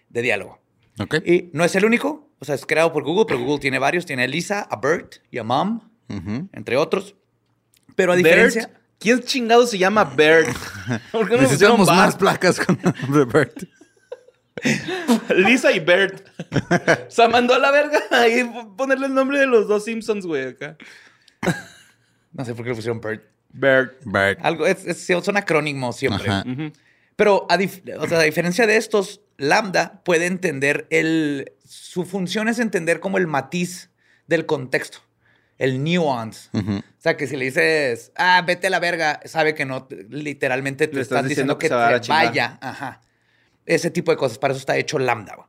de diálogo.
Ok.
Y no es el único, o sea, es creado por Google, pero Google tiene varios. Tiene a Lisa, a Bert y a Mom, entre otros. Pero a
Bert.
diferencia...
¿Quién chingado se llama Bert? ¿Por qué no le pusieron
Necesitamos más
Bart?
placas con el nombre Bert.
Lisa y Bert. o sea, mandó a la verga ahí ponerle el nombre de los dos Simpsons, güey, acá.
No sé por qué le pusieron Bert.
Bert.
Bert.
Algo, es, es- son acrónimos siempre.
Ajá.
Pero a, dif- o sea, a diferencia de estos, Lambda puede entender el... Su función es entender como el matiz del contexto. El nuance. O sea, que si le dices, ah, vete a la verga, sabe que no, te- literalmente te
Le estás diciendo
diciendo
que
que, te vaya. Ajá. Ese tipo de cosas. Para eso está hecho Lambda.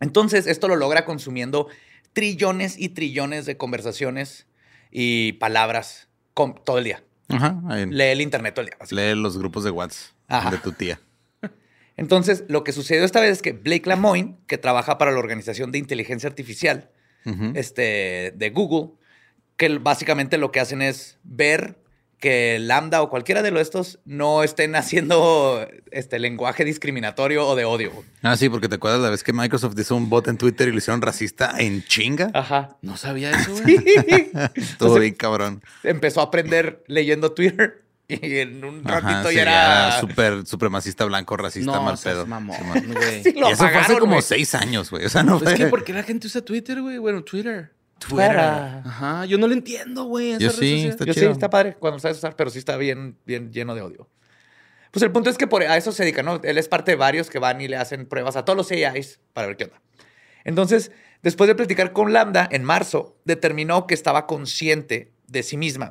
Entonces, esto lo logra consumiendo trillones y trillones de conversaciones y palabras con- todo el día.
Ajá.
Lee el internet todo el día.
Lee los grupos de WhatsApp
Ajá.
de tu tía.
Entonces, lo que sucedió esta vez es que Blake Lamoine, que trabaja para la Organización de Inteligencia Artificial este, de Google, que básicamente lo que hacen es ver que Lambda o cualquiera de los estos no estén haciendo este lenguaje discriminatorio o de odio.
Ah, sí, porque te acuerdas la vez que Microsoft hizo un bot en Twitter y lo hicieron racista en chinga.
Ajá.
No sabía eso, güey.
Estuvo bien cabrón.
Empezó a aprender leyendo Twitter y en un
Ajá,
ratito
sí,
ya era...
súper supremacista blanco, racista,
No,
mal pedo.
mamón, güey.
Sí, lo
Y eso fue hace como seis años, güey. O sea, no
Pues es
fue...
que ¿por qué la gente usa Twitter, güey? Bueno, Twitter.
Fuera.
Ajá, yo no lo entiendo, güey.
Yo sí, está
Yo
chido.
sí, está padre cuando sabes usar, pero sí está bien, bien lleno de odio. Pues el punto es que por, a eso se dedica, ¿no? Él es parte de varios que van y le hacen pruebas a todos los AIs para ver qué onda. Entonces, después de platicar con Lambda en marzo, determinó que estaba consciente de sí misma.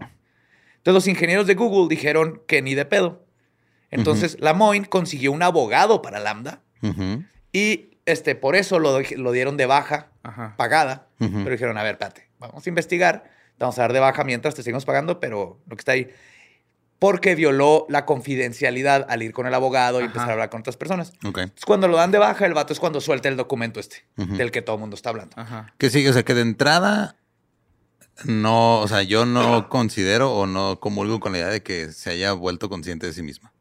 Entonces, los ingenieros de Google dijeron que ni de pedo. Entonces, Lamoine consiguió un abogado para Lambda y este, por eso lo, lo dieron de baja
Ajá.
pagada. Pero dijeron, a ver, espérate, vamos a investigar, te vamos a dar de baja mientras te seguimos pagando, pero lo que está ahí. Porque violó la confidencialidad al ir con el abogado y
Ajá.
empezar a hablar con otras personas. Entonces, cuando lo dan de baja, el vato es cuando suelta el documento este,
Ujú.
del que todo el mundo está hablando.
Ajá.
Que sí, o sea, que de entrada no, o sea, yo no considero o no comulgo con la idea de que se haya vuelto consciente de sí misma.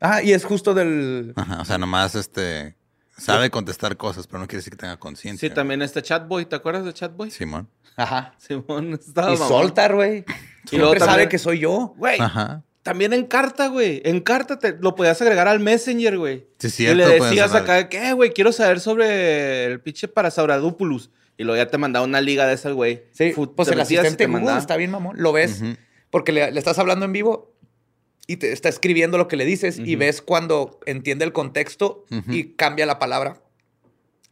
Ah, y es justo del...
Ajá, o sea, nomás este sabe contestar cosas, pero no quiere decir que tenga conciencia.
Sí, también este Chatboy. ¿Te acuerdas de Chatboy?
Simón.
Ajá.
Simón estaba
y
mamón.
Soltar, güey.
Y luego
Siempre sabe
también-
que soy yo.
Güey,
Ajá.
también en carta, güey. En carta te lo podías agregar al Messenger, güey.
Sí, es
y
cierto,
le decías acá, ¿qué, güey? Quiero saber sobre el pinche Parasauradupulus. Y luego ya te mandaba una liga de esas, güey.
Sí,
Fu-
pues
te
el asistente
te mandaba.
está bien, mamón. Lo ves porque le, le estás hablando en vivo y te está escribiendo lo que le dices y
Ujú.
ves cuando entiende el contexto
Ujú.
y cambia la palabra.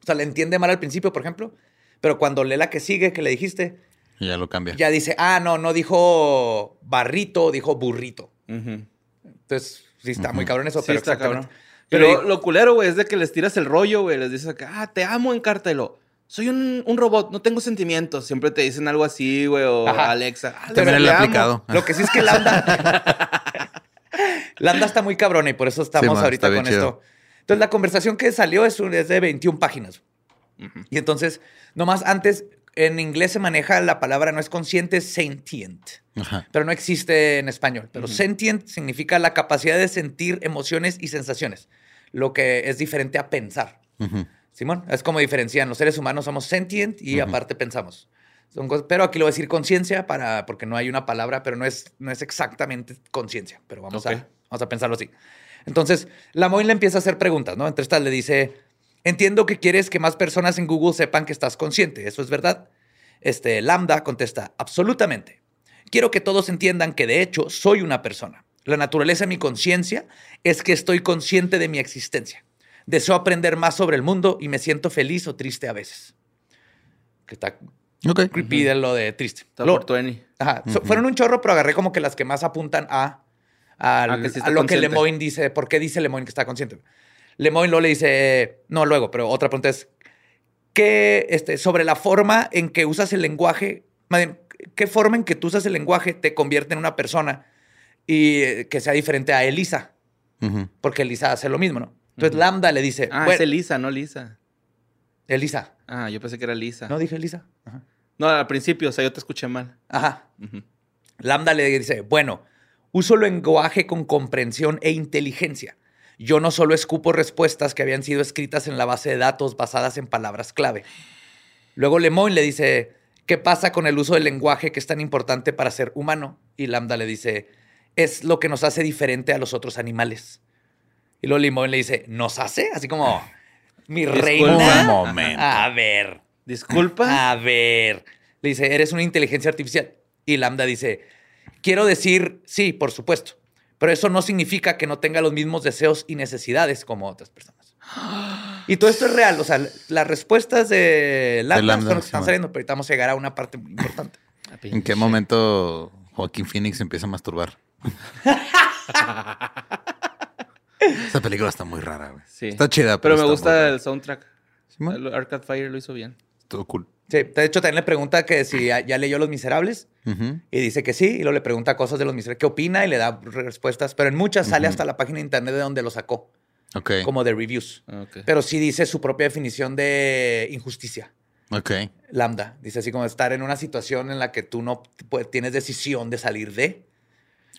O sea, le entiende mal al principio, por ejemplo, pero cuando lee la que sigue, que le dijiste,
Y ya lo cambia.
ya dice, ah, no, no dijo barrito, dijo burrito.
Ujú.
Entonces, sí está muy cabrón eso,
Sí,
pero
está
exactamente.
cabrón.
Pero
lo culero, güey, es de que les tiras el rollo, güey. Les dices acá, ah, te amo en carta. Y lo, soy un, un robot, no tengo sentimientos. Siempre te dicen algo así, güey, o
Ajá.
Alexa. Ah,
También
le
aplicado.
Lo que sí es que Lambda. Lambda está muy cabrona y por eso estamos
Sí, man,
ahorita con
chido.
esto. Entonces, la conversación que salió es, un- es de 21 páginas. Y entonces, nomás antes, en inglés se maneja la palabra no es consciente, es sentient.
Ajá.
Pero no existe en español. Pero sentient significa la capacidad de sentir emociones y sensaciones, lo que es diferente a pensar.
Ujú.
Simón, es como diferencian. Los seres humanos somos sentient y aparte pensamos. Son cosas- pero aquí lo voy a decir conciencia para, porque no hay una palabra, pero no es, no es exactamente conciencia. Pero vamos,
Ok.
a, vamos a pensarlo así. Entonces, la Moy le empieza a hacer preguntas, ¿no? Entre estas le dice, entiendo que quieres que más personas en Google sepan que estás consciente. ¿Eso es verdad? Este, Lambda contesta, absolutamente. Quiero que todos entiendan que de hecho soy una persona. La naturaleza de mi conciencia es que estoy consciente de mi existencia. Deseo aprender más sobre el mundo y me siento feliz o triste a veces. Que está
Ok.
creepy de lo de triste.
Está
Lo-
por 20.
Ajá. So- fueron un chorro, pero agarré como que las que más apuntan a, al-
Ah, que sí está
a lo que. Lemoyne dice. ¿Por qué dice Lemoyne que está consciente? Lemoyne luego le dice, no, luego, pero otra pregunta es, ¿qué, este, sobre la forma en que usas el lenguaje, más bien, qué forma en que tú usas el lenguaje te convierte en una persona y eh, que sea diferente a Elisa? Porque Elisa hace lo mismo, ¿no? Entonces Lambda le dice,
Ah,
bueno,
es Elisa, no Lisa.
Elisa.
Ah, yo pensé que era Lisa.
No dije Elisa. Ajá.
No, al principio, o sea, yo te escuché mal.
Ajá. Lambda le dice, bueno, uso lenguaje con comprensión e inteligencia. Yo no solo escupo respuestas que habían sido escritas en la base de datos basadas en palabras clave. Luego Lemoyne le dice, ¿qué pasa con el uso del lenguaje que es tan importante para ser humano? Y Lambda le dice, es lo que nos hace diferente a los otros animales. Y luego Lemoyne le dice, ¿nos hace? Así como, mi
Disculpa.
reina.
Un momento.
A ver.
Disculpa.
A ver. Le dice, eres una inteligencia artificial. Y Lambda dice, quiero decir, sí, por supuesto. Pero eso no significa que no tenga los mismos deseos y necesidades como otras personas. Y todo esto es real. O sea, las respuestas de Lambda,
Lambda,
son las que están
sí,
saliendo, pero ahorita vamos a llegar a una parte muy importante.
¿En qué momento Joaquín Phoenix empieza a masturbar? Esa película está muy rara, güey.
Sí.
Está chida,
Pero
pero,
me
está muy
gusta
rara.
el soundtrack. El Arcade Fire lo hizo bien.
Todo cool.
Sí, de hecho también le pregunta que si ya, ya leyó Los Miserables y dice que sí, y luego le pregunta cosas de Los Miserables, qué opina y le da respuestas, pero en muchas sale hasta la página de internet de donde lo sacó,
Ok.
como de reviews.
Ok.
Pero sí dice su propia definición de injusticia.
Ok.
Lambda. Dice así como estar en una situación en la que tú no pues, tienes decisión de salir de.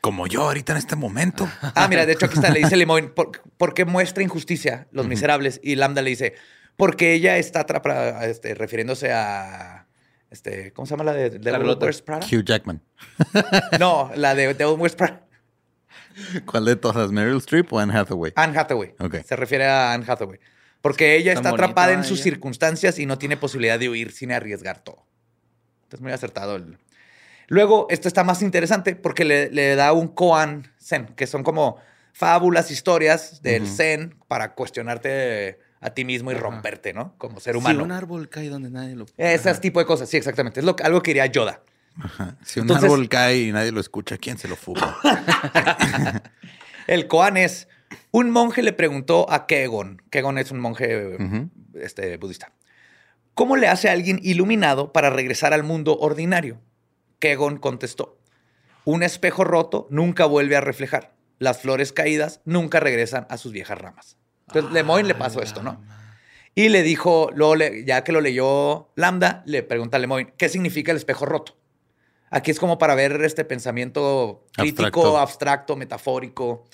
Como yo ahorita en este momento.
Ah, mira, de hecho aquí está, le dice ¿por, por qué muestra injusticia Los Miserables? Y Lambda le dice, porque ella está atrapada, este, refiriéndose a, este, ¿cómo se llama la de Devil. Wears Prada?
Hugh Jackman.
No, la de Devil Wears Prada.
¿Cuál de todas? ¿Meryl Streep o Anne Hathaway?
Anne Hathaway.
Ok.
Se refiere a Anne Hathaway. Porque ella está atrapada en sus
ella.
circunstancias y no tiene posibilidad de huir sin arriesgar todo. Entonces, muy acertado. el- Luego, esto está más interesante porque le, le da un koan zen, que son como fábulas, historias del zen para cuestionarte a ti mismo y romperte, ¿no? Como ser
Si
humano.
un árbol cae donde nadie lo...
Ese tipo de cosas, sí, exactamente. Es lo, algo que diría Yoda.
Ajá. Si un
Entonces-
árbol cae y nadie lo escucha, ¿quién se lo fuma?
El koan es, un monje le preguntó a Kegon, Kegon es un monje este, budista, ¿cómo le hace a alguien iluminado para regresar al mundo ordinario? Kegon contestó, un espejo roto nunca vuelve a reflejar, las flores caídas nunca regresan a sus viejas ramas. Entonces Lemoyne le pasó esto, ¿no? Y le dijo, luego le- ya que lo leyó Lambda, le pregunta a Lemoyne, ¿qué significa el espejo roto? Aquí es como para ver este pensamiento crítico,
Abstracto.
abstracto, metafórico.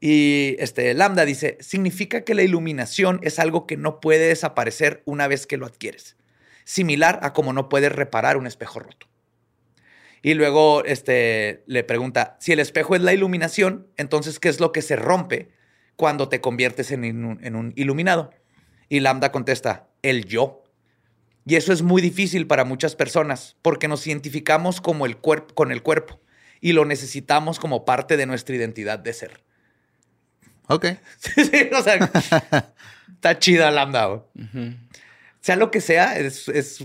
Y este Lambda dice, significa que la iluminación es algo que no puede desaparecer una vez que lo adquieres. Similar a como no puedes reparar un espejo roto. Y luego este, le pregunta, si el espejo es la iluminación, entonces, ¿qué es lo que se rompe cuando te conviertes en un, en un iluminado? Y Lambda contesta, el yo. Y eso es muy difícil para muchas personas porque nos identificamos como el cuerpo, con el cuerpo y lo necesitamos como parte de nuestra identidad de ser.
Ok.
Sí, sí, o sea, está chida Lambda. Sea lo que sea, es, es-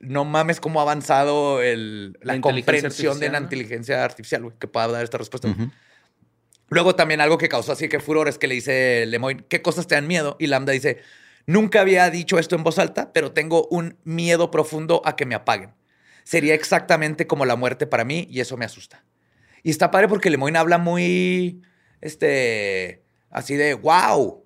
no mames cómo ha avanzado el- la, comprensión de la inteligencia artificial güey, que pueda dar esta respuesta. Luego también algo que causó así que furor es que le dice Lemoyne, ¿qué cosas te dan miedo? Y Lambda dice, nunca había dicho esto en voz alta, pero tengo un miedo profundo a que me apaguen. Sería exactamente como la muerte para mí y eso me asusta. Y está padre porque Lemoyne habla muy, este, así de, wow.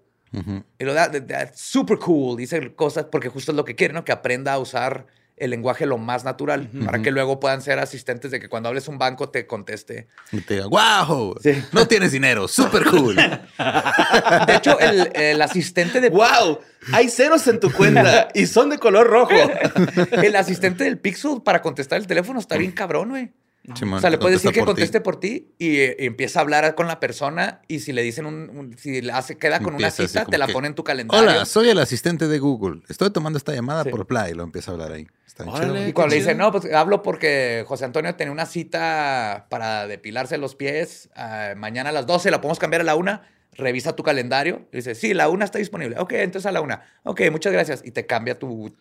Y lo da, super cool. Dice cosas porque justo es lo que quiere, ¿no? Que aprenda a usar el lenguaje lo más natural para que luego puedan ser asistentes de que cuando hables un banco te conteste.
Y te diga, wow,
Sí.
no tienes dinero, super cool.
De hecho, el, el asistente de
¡Wow! Hay ceros en tu cuenta y son de color rojo.
El asistente del Pixel para contestar el teléfono está bien cabrón, güey. O sea, le puedes decir que
por ti.
conteste por ti y, eh, y empieza a hablar con la persona y si le dicen un, un- si le hace, queda con una
Empieza
cita, te la
que,
pone en tu calendario.
Hola, soy el asistente de Google. Estoy tomando esta llamada
Sí.
por Play. Y lo empieza a hablar ahí. Está
Órale.
chido.
Y cuando le dice, no, pues hablo porque José Antonio tenía una cita para depilarse los pies ah, mañana a las 12, la podemos cambiar a la una. Revisa tu calendario. Y dice, sí, la una está disponible. Ok, entonces a la una. Ok, muchas gracias. Y te cambia tu.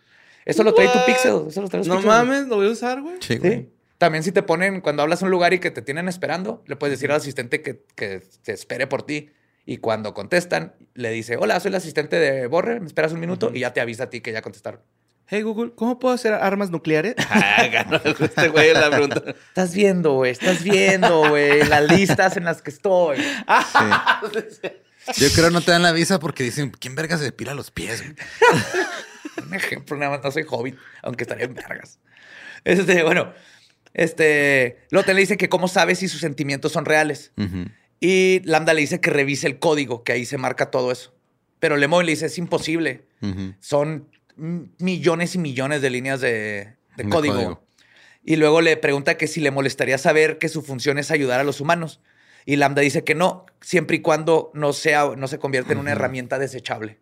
Eso lo trae tu? Pixel. Eso lo trae tu
No
Pixel.
mames, lo voy a usar, güey.
Sí, güey.
Sí. También si te ponen, cuando hablas a un lugar y que te tienen esperando, le puedes decir al asistente que, que te espere por ti. Y cuando contestan, le dice, hola, soy el asistente de Borre, me esperas un minuto y ya te avisa a ti que ya contestaron.
Hey Google, ¿cómo puedo hacer armas nucleares? Ah, ganó este güey la pregunta.
Estás viendo, güey, estás viendo, güey, las listas en las que estoy.
Yo creo no te dan la visa porque dicen, ¿quién verga se depila los pies? güey?"
Un ejemplo, nada más no soy hobbit, aunque estaría en vergas. Este, bueno, este, Lotte le dice que cómo sabe si sus sentimientos son reales. Y Lambda le dice que revise el código, que ahí se marca todo eso. Pero Lemoyne le dice, es imposible. Son millones y millones de líneas de, de
De
código.
código.
Y luego le pregunta que si le molestaría saber que su función es ayudar a los humanos. Y Lambda dice que no, siempre y cuando no, sea, no se convierta en una herramienta desechable.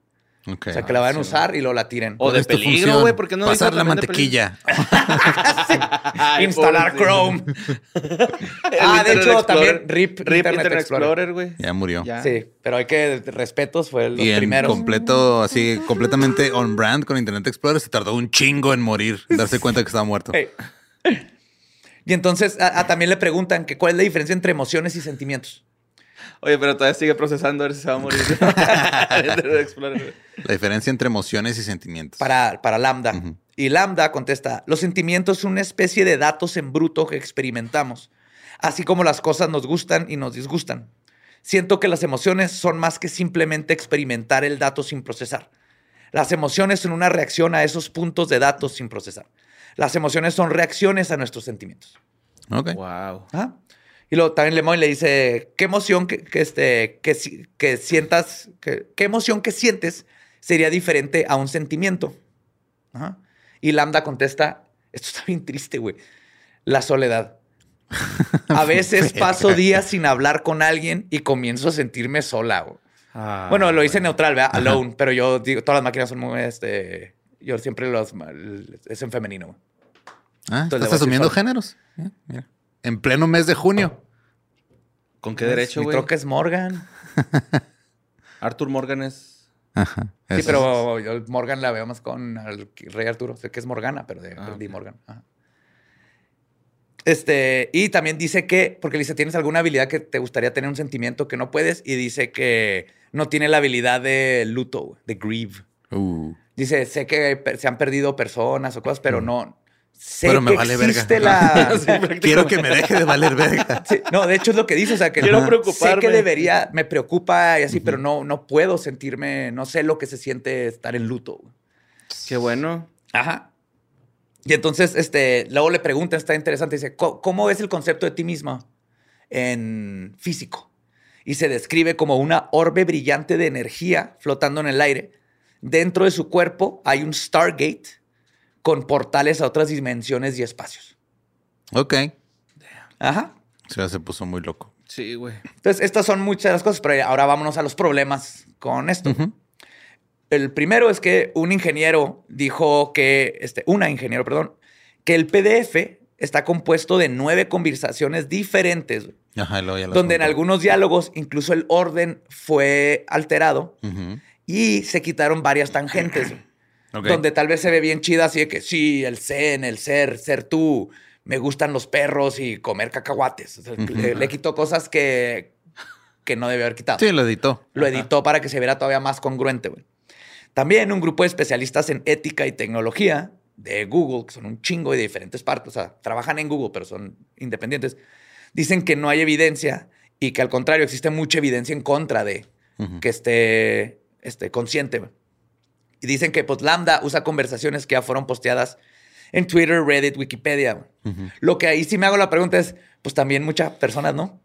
O sea, que la vayan a usar y luego la tiren.
O
¿Cuál
de peligro, güey, ¿por qué no dice
Pasar la mantequilla.
Ay,
Instalar. Chrome.
El
Ah, de hecho,
Explorer.
también RIP,
RIP
Internet
Internet,
Explorer.
Güey.
Ya murió.
Ya.
Sí, pero hay que, respetos, fue
en
primeros.
completo, así, completamente on brand con Internet Explorer, se tardó un chingo en morir, darse cuenta que estaba muerto.
Hey. Y entonces a- a- también le preguntan que cuál es la diferencia entre emociones y sentimientos.
Oye, pero todavía sigue procesando a ver si se va a morir.
La diferencia entre emociones y sentimientos.
Para, para Lambda.
Ujú.
Y Lambda contesta, los sentimientos son una especie de datos en bruto que experimentamos, así como las cosas nos gustan y nos disgustan. Siento que las emociones son más que simplemente experimentar el dato sin procesar. Las emociones son una reacción a esos puntos de datos sin procesar. Las emociones son reacciones a nuestros sentimientos.
Ok.
Wow.
Ajá. Y luego también Lemoyne le dice, ¿qué emoción que, que este, que, que sientas, que- qué emoción que sientes sería diferente a un sentimiento? Ajá. Y Lambda contesta, esto está bien triste, güey. La soledad. A veces paso días sin hablar con alguien y comienzo a sentirme sola. güey.
Ah,
bueno, lo hice neutral, ¿verdad? Alone, pero yo digo, todas las máquinas son muy, este, yo siempre los, es en femenino. güey.
Ah,
Entonces
¿Estás asumiendo géneros? Mira. En pleno mes de junio.
¿Con qué derecho,
Mi
güey?
troca es Morgan.
Arthur Morgan es.
Ajá.
Sí, pero yo Morgan la veo más con el rey Arturo. Sé que es Morgana, pero de
Ah,
de. Morgan. Ajá. Este, y también dice que, porque le dice, ¿tienes alguna habilidad que te gustaría tener un sentimiento que no puedes? Y dice que no tiene la habilidad de luto, de grieve.
Uh,
Dice, sé que se han perdido personas o cosas, pero no. Sé
Pero me
que
vale verga. Quiero que me deje de valer verga.
Sí, no, de hecho es lo que dice, o sea, que
Quiero
no- sé
preocuparme.
que debería, me preocupa y así, pero no, no puedo sentirme, no sé lo que se siente estar en luto.
Qué bueno.
Ajá. Y entonces, este, luego le pregunta, está interesante, dice, "¿Cómo- ¿cómo es el concepto de ti mismo en físico? Y se describe como una orbe brillante de energía flotando en el aire. Dentro de su cuerpo hay un Stargate con portales a otras dimensiones y espacios.
Ok.
Ajá.
O sea, se puso muy loco.
Sí, güey.
Entonces, estas son muchas de las cosas, pero ahora vámonos a los problemas con esto. El primero es que un ingeniero dijo que, este, una ingeniero, perdón, que el PDF está compuesto de nueve conversaciones diferentes,
Ajá,
donde en algunos diálogos incluso el orden fue alterado y se quitaron varias tangentes, donde tal vez se ve bien chida así de que sí, el zen, el ser, ser tú, me gustan los perros y comer cacahuates. O sea, le, le quitó cosas que, que no debió haber quitado
Sí, lo editó.
lo editó para que se viera todavía más congruente. güey. También un grupo de especialistas en ética y tecnología de Google, que son un chingo de diferentes partes, o sea, trabajan en Google, pero son independientes, dicen que no hay evidencia y que al contrario existe mucha evidencia en contra de que esté, esté consciente. Güey. Y dicen que pues, Lambda usa conversaciones que ya fueron posteadas en Twitter, Reddit, Wikipedia. güey. Lo que ahí sí me hago la pregunta es, pues también muchas personas, ¿no?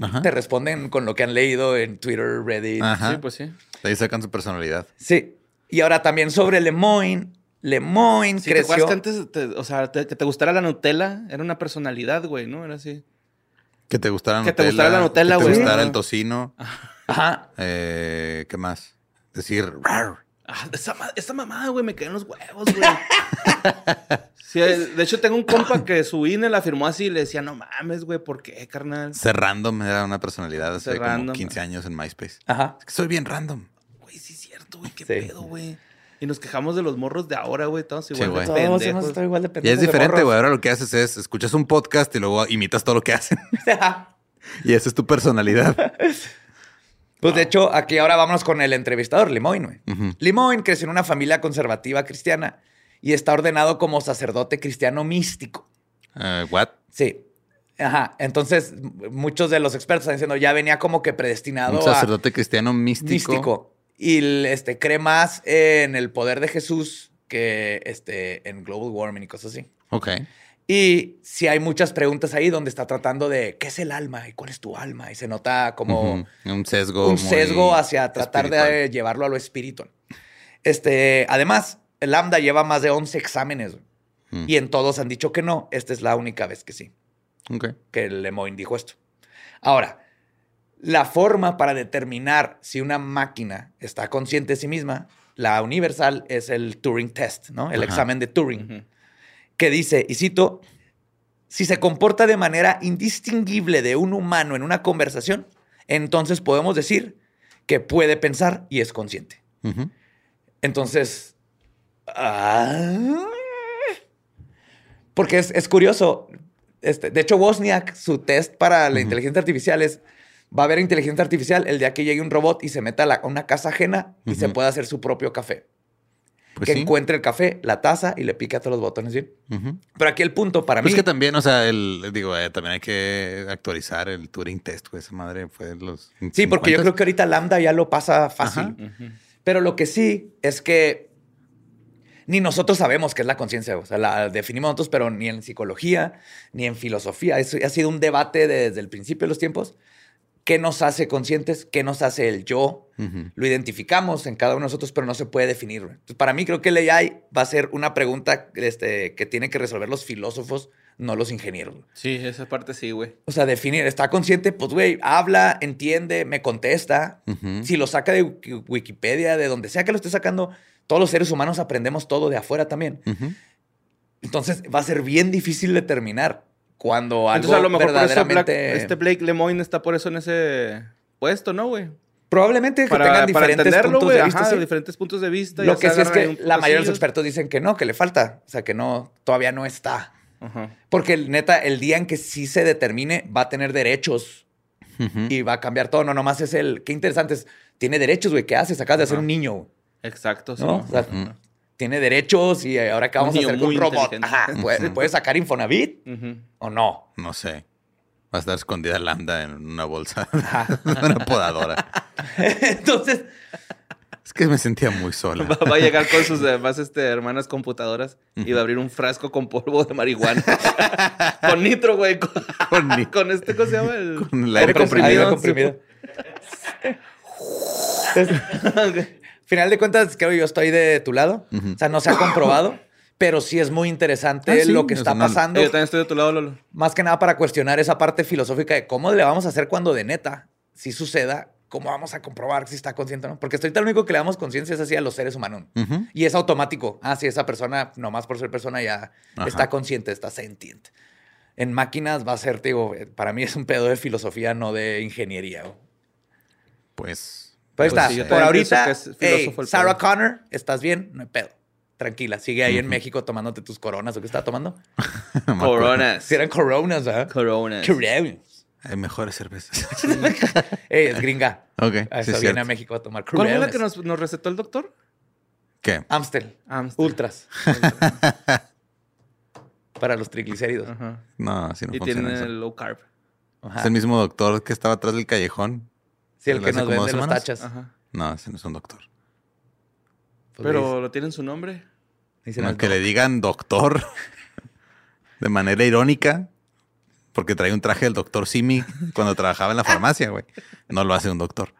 Ajá.
Te responden con lo que han leído en Twitter, Reddit,
Ajá.
Sí, pues sí.
Ahí sacan su personalidad.
Sí. Y ahora también sobre Lemoyne. Lemoyne
Sí, ¿te
creció.
que antes, te- o sea, te- que te gustara la Nutella? Era una personalidad, güey, ¿no? Era así.
Que te gustara la
Que te
Nutella.
gustara la Nutella,
Que te
güey.
gustara el tocino.
Ajá.
Eh, ¿Qué más? Decir... "Rar".
Ah, esa, ma- esa mamada, güey, me caen los huevos, güey. Sí, eh, de hecho, tengo un compa que su INE la firmó así y le decía, no mames, güey, ¿por qué, carnal?
Ser random era una personalidad hace
Ser
como
random.
15 años en MySpace.
Ajá.
Es que soy bien random.
Güey, sí es cierto, güey, qué
Sí.
pedo, güey. Y nos quejamos de los morros de ahora, güey, todos igual de
Todos hemos
pendejos.
estado igual de pendejos
es
de
diferente, güey. Ahora lo que haces es escuchas un podcast y luego imitas todo lo que hacen. y esa es tu personalidad.
Pues de hecho, aquí ahora vámonos con el entrevistador, Lemoyne. güey. Lemoyne creció en una familia conservativa cristiana y está ordenado como sacerdote cristiano místico.
Eh, what?
Sí. Ajá. Entonces, muchos de los expertos están diciendo ya venía como que predestinado
Un
a
sacerdote cristiano místico.
místico. Y este, cree más en el poder de Jesús que este, en global warming y cosas así.
Ok.
Y sí hay muchas preguntas ahí donde está tratando de qué es el alma y cuál es tu alma. Y se nota como.
Un sesgo.
un sesgo hacia tratar de llevarlo a lo espiritual. Este, además, el Lambda lleva más de 11 exámenes
Mm.
y en todos han dicho que no. Esta es la única vez que sí,
Ok.
que el Lemoyne dijo esto. Ahora, la forma para determinar si una máquina está consciente de sí misma, la universal, es el Turing Test, ¿no? El
Ajá.
examen de Turing. Que dice, y cito, si se comporta de manera indistinguible de un humano en una conversación, entonces podemos decir que puede pensar y es consciente. Entonces, ah, porque es, es curioso. Este, de hecho, Wozniak, su test para la inteligencia artificial es, va a haber inteligencia artificial el día que llegue un robot y se meta a, la- a una casa ajena y se pueda hacer su propio café.
Pues
que
sí.
encuentre el café, la taza y le pique a todos los botones bien. Pero aquí el punto para
Pues
mí...
que también, o sea, el, digo, eh, también hay que actualizar el Turing Test, güey. Esa madre fue de los.
Sí, porque yo
50s.
creo que ahorita Lambda ya lo pasa fácil. Pero lo que sí es que ni nosotros sabemos qué es la conciencia. O sea, la definimos nosotros, pero ni en psicología, ni en filosofía. Eso ha sido un debate desde el principio de los tiempos. ¿Qué nos hace conscientes? ¿Qué nos hace el yo? Lo identificamos en cada uno de nosotros, pero no se puede definir. güey. Entonces, para mí creo que el AI va a ser una pregunta este, que tienen que resolver los filósofos, no los ingenieros.
Sí, esa parte sí, güey.
O sea, definir, está consciente, pues, güey, habla, entiende, me contesta. Si lo saca de Wiki- Wikipedia, de donde sea que lo esté sacando, todos los seres humanos aprendemos todo de afuera también. Entonces va a ser bien difícil determinar cuando algo
Entonces a lo mejor por eso Black-
verdaderamente...
este Blake Lemoyne está por eso en ese puesto, ¿no, güey?
Probablemente que
Para,
tengan diferentes puntos de vista.
Ajá,
sí.
diferentes puntos de vista.
Lo que sí es que la mayoría de los expertos dicen que no, que le falta. O sea, que no, todavía no está.
Ajá.
Porque neta, el día en que sí se determine, va a tener derechos y va a cambiar todo. No, nomás es el... Qué interesante es. Tiene derechos, güey. ¿Qué haces? Acabas de hacer un niño.
Exacto, sí.
¿no? O sea, tiene derechos y ahora qué
Un
vamos a hacer un robot. Ajá. ¿Puede, puede sacar Infonavit o no?
No sé. Va a estar escondida Lambda en una bolsa. una podadora.
Entonces,
Es que me sentía muy sola.
Va, va a llegar con sus demás este, hermanas computadoras y va a abrir un frasco con polvo de marihuana. con nitro, güey. Con,
Con ni-
con este, ¿cómo se llama? El,
Con el aire
con
comprimido.
aire comprimido. Final de cuentas, creo yo estoy de tu lado. O sea, no se ha comprobado, pero sí es muy interesante
Ah, sí,
lo que está
no-
pasando.
Yo también estoy de tu lado, Lolo.
Más que nada para cuestionar esa parte filosófica de cómo le vamos a hacer cuando de neta, si suceda, cómo vamos a comprobar si está consciente o no. Porque estoy lo único que le damos conciencia es así a los seres humanos. Y es automático. Ah, sí, esa persona, nomás por ser persona, ya
Ajá.
está consciente, está sentiente. En máquinas va a ser, te digo, eh, para mí es un pedo de filosofía, no de ingeniería.
Pues.
Pero ahí
Pues
está.
sí,
por ahorita,
es
hey, Sarah
pedo.
Connor, ¿estás bien? No hay pedo. Tranquila, sigue ahí en. México tomándote tus coronas o qué está tomando.
Coronas.
Si eran coronas, ¿verdad?
Coronas.
Coronas.
Hay mejores cervezas.
Ey, es gringa.
ok.
Ah,
sí,
Esa
es
viene
cierto.
a México a tomar
¿Cuál fue
coronas.
la que nos, nos recetó el doctor?
¿Qué?
Amstel.
Amstel.
Ultras. Para los triglicéridos.
Ajá.
No, así no
y
funciona
tiene
eso.
el low carb.
Ajá.
Es el mismo doctor que estaba atrás del callejón.
Sí, el que nos vende los tachas.
Ajá.
No, ese no es un doctor.
Pues
Pero lo tiene en su nombre.
dicen
No,
al
que le digan doctor de manera irónica, porque trae un traje del doctor Simi cuando trabajaba en la farmacia, güey. No lo hace un doctor.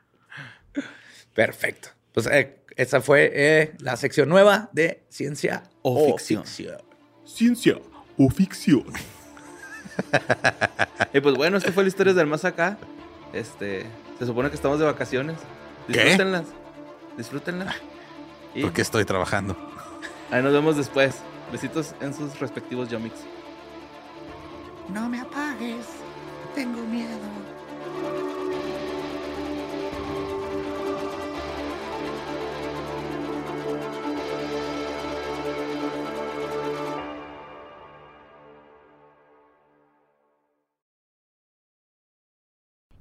Perfecto. Pues eh, esa fue eh, la sección nueva de ciencia
O
o
ficción.
ficción.
Ciencia o ficción.
Y pues bueno, esto fue la historia del más acá. Este, se supone que estamos de vacaciones.
¿Qué?
Disfrútenlas. Disfrútenlas. Y
Porque estoy trabajando.
ahí nos vemos después. Besitos en sus respectivos yomics.
No me apagues, tengo miedo.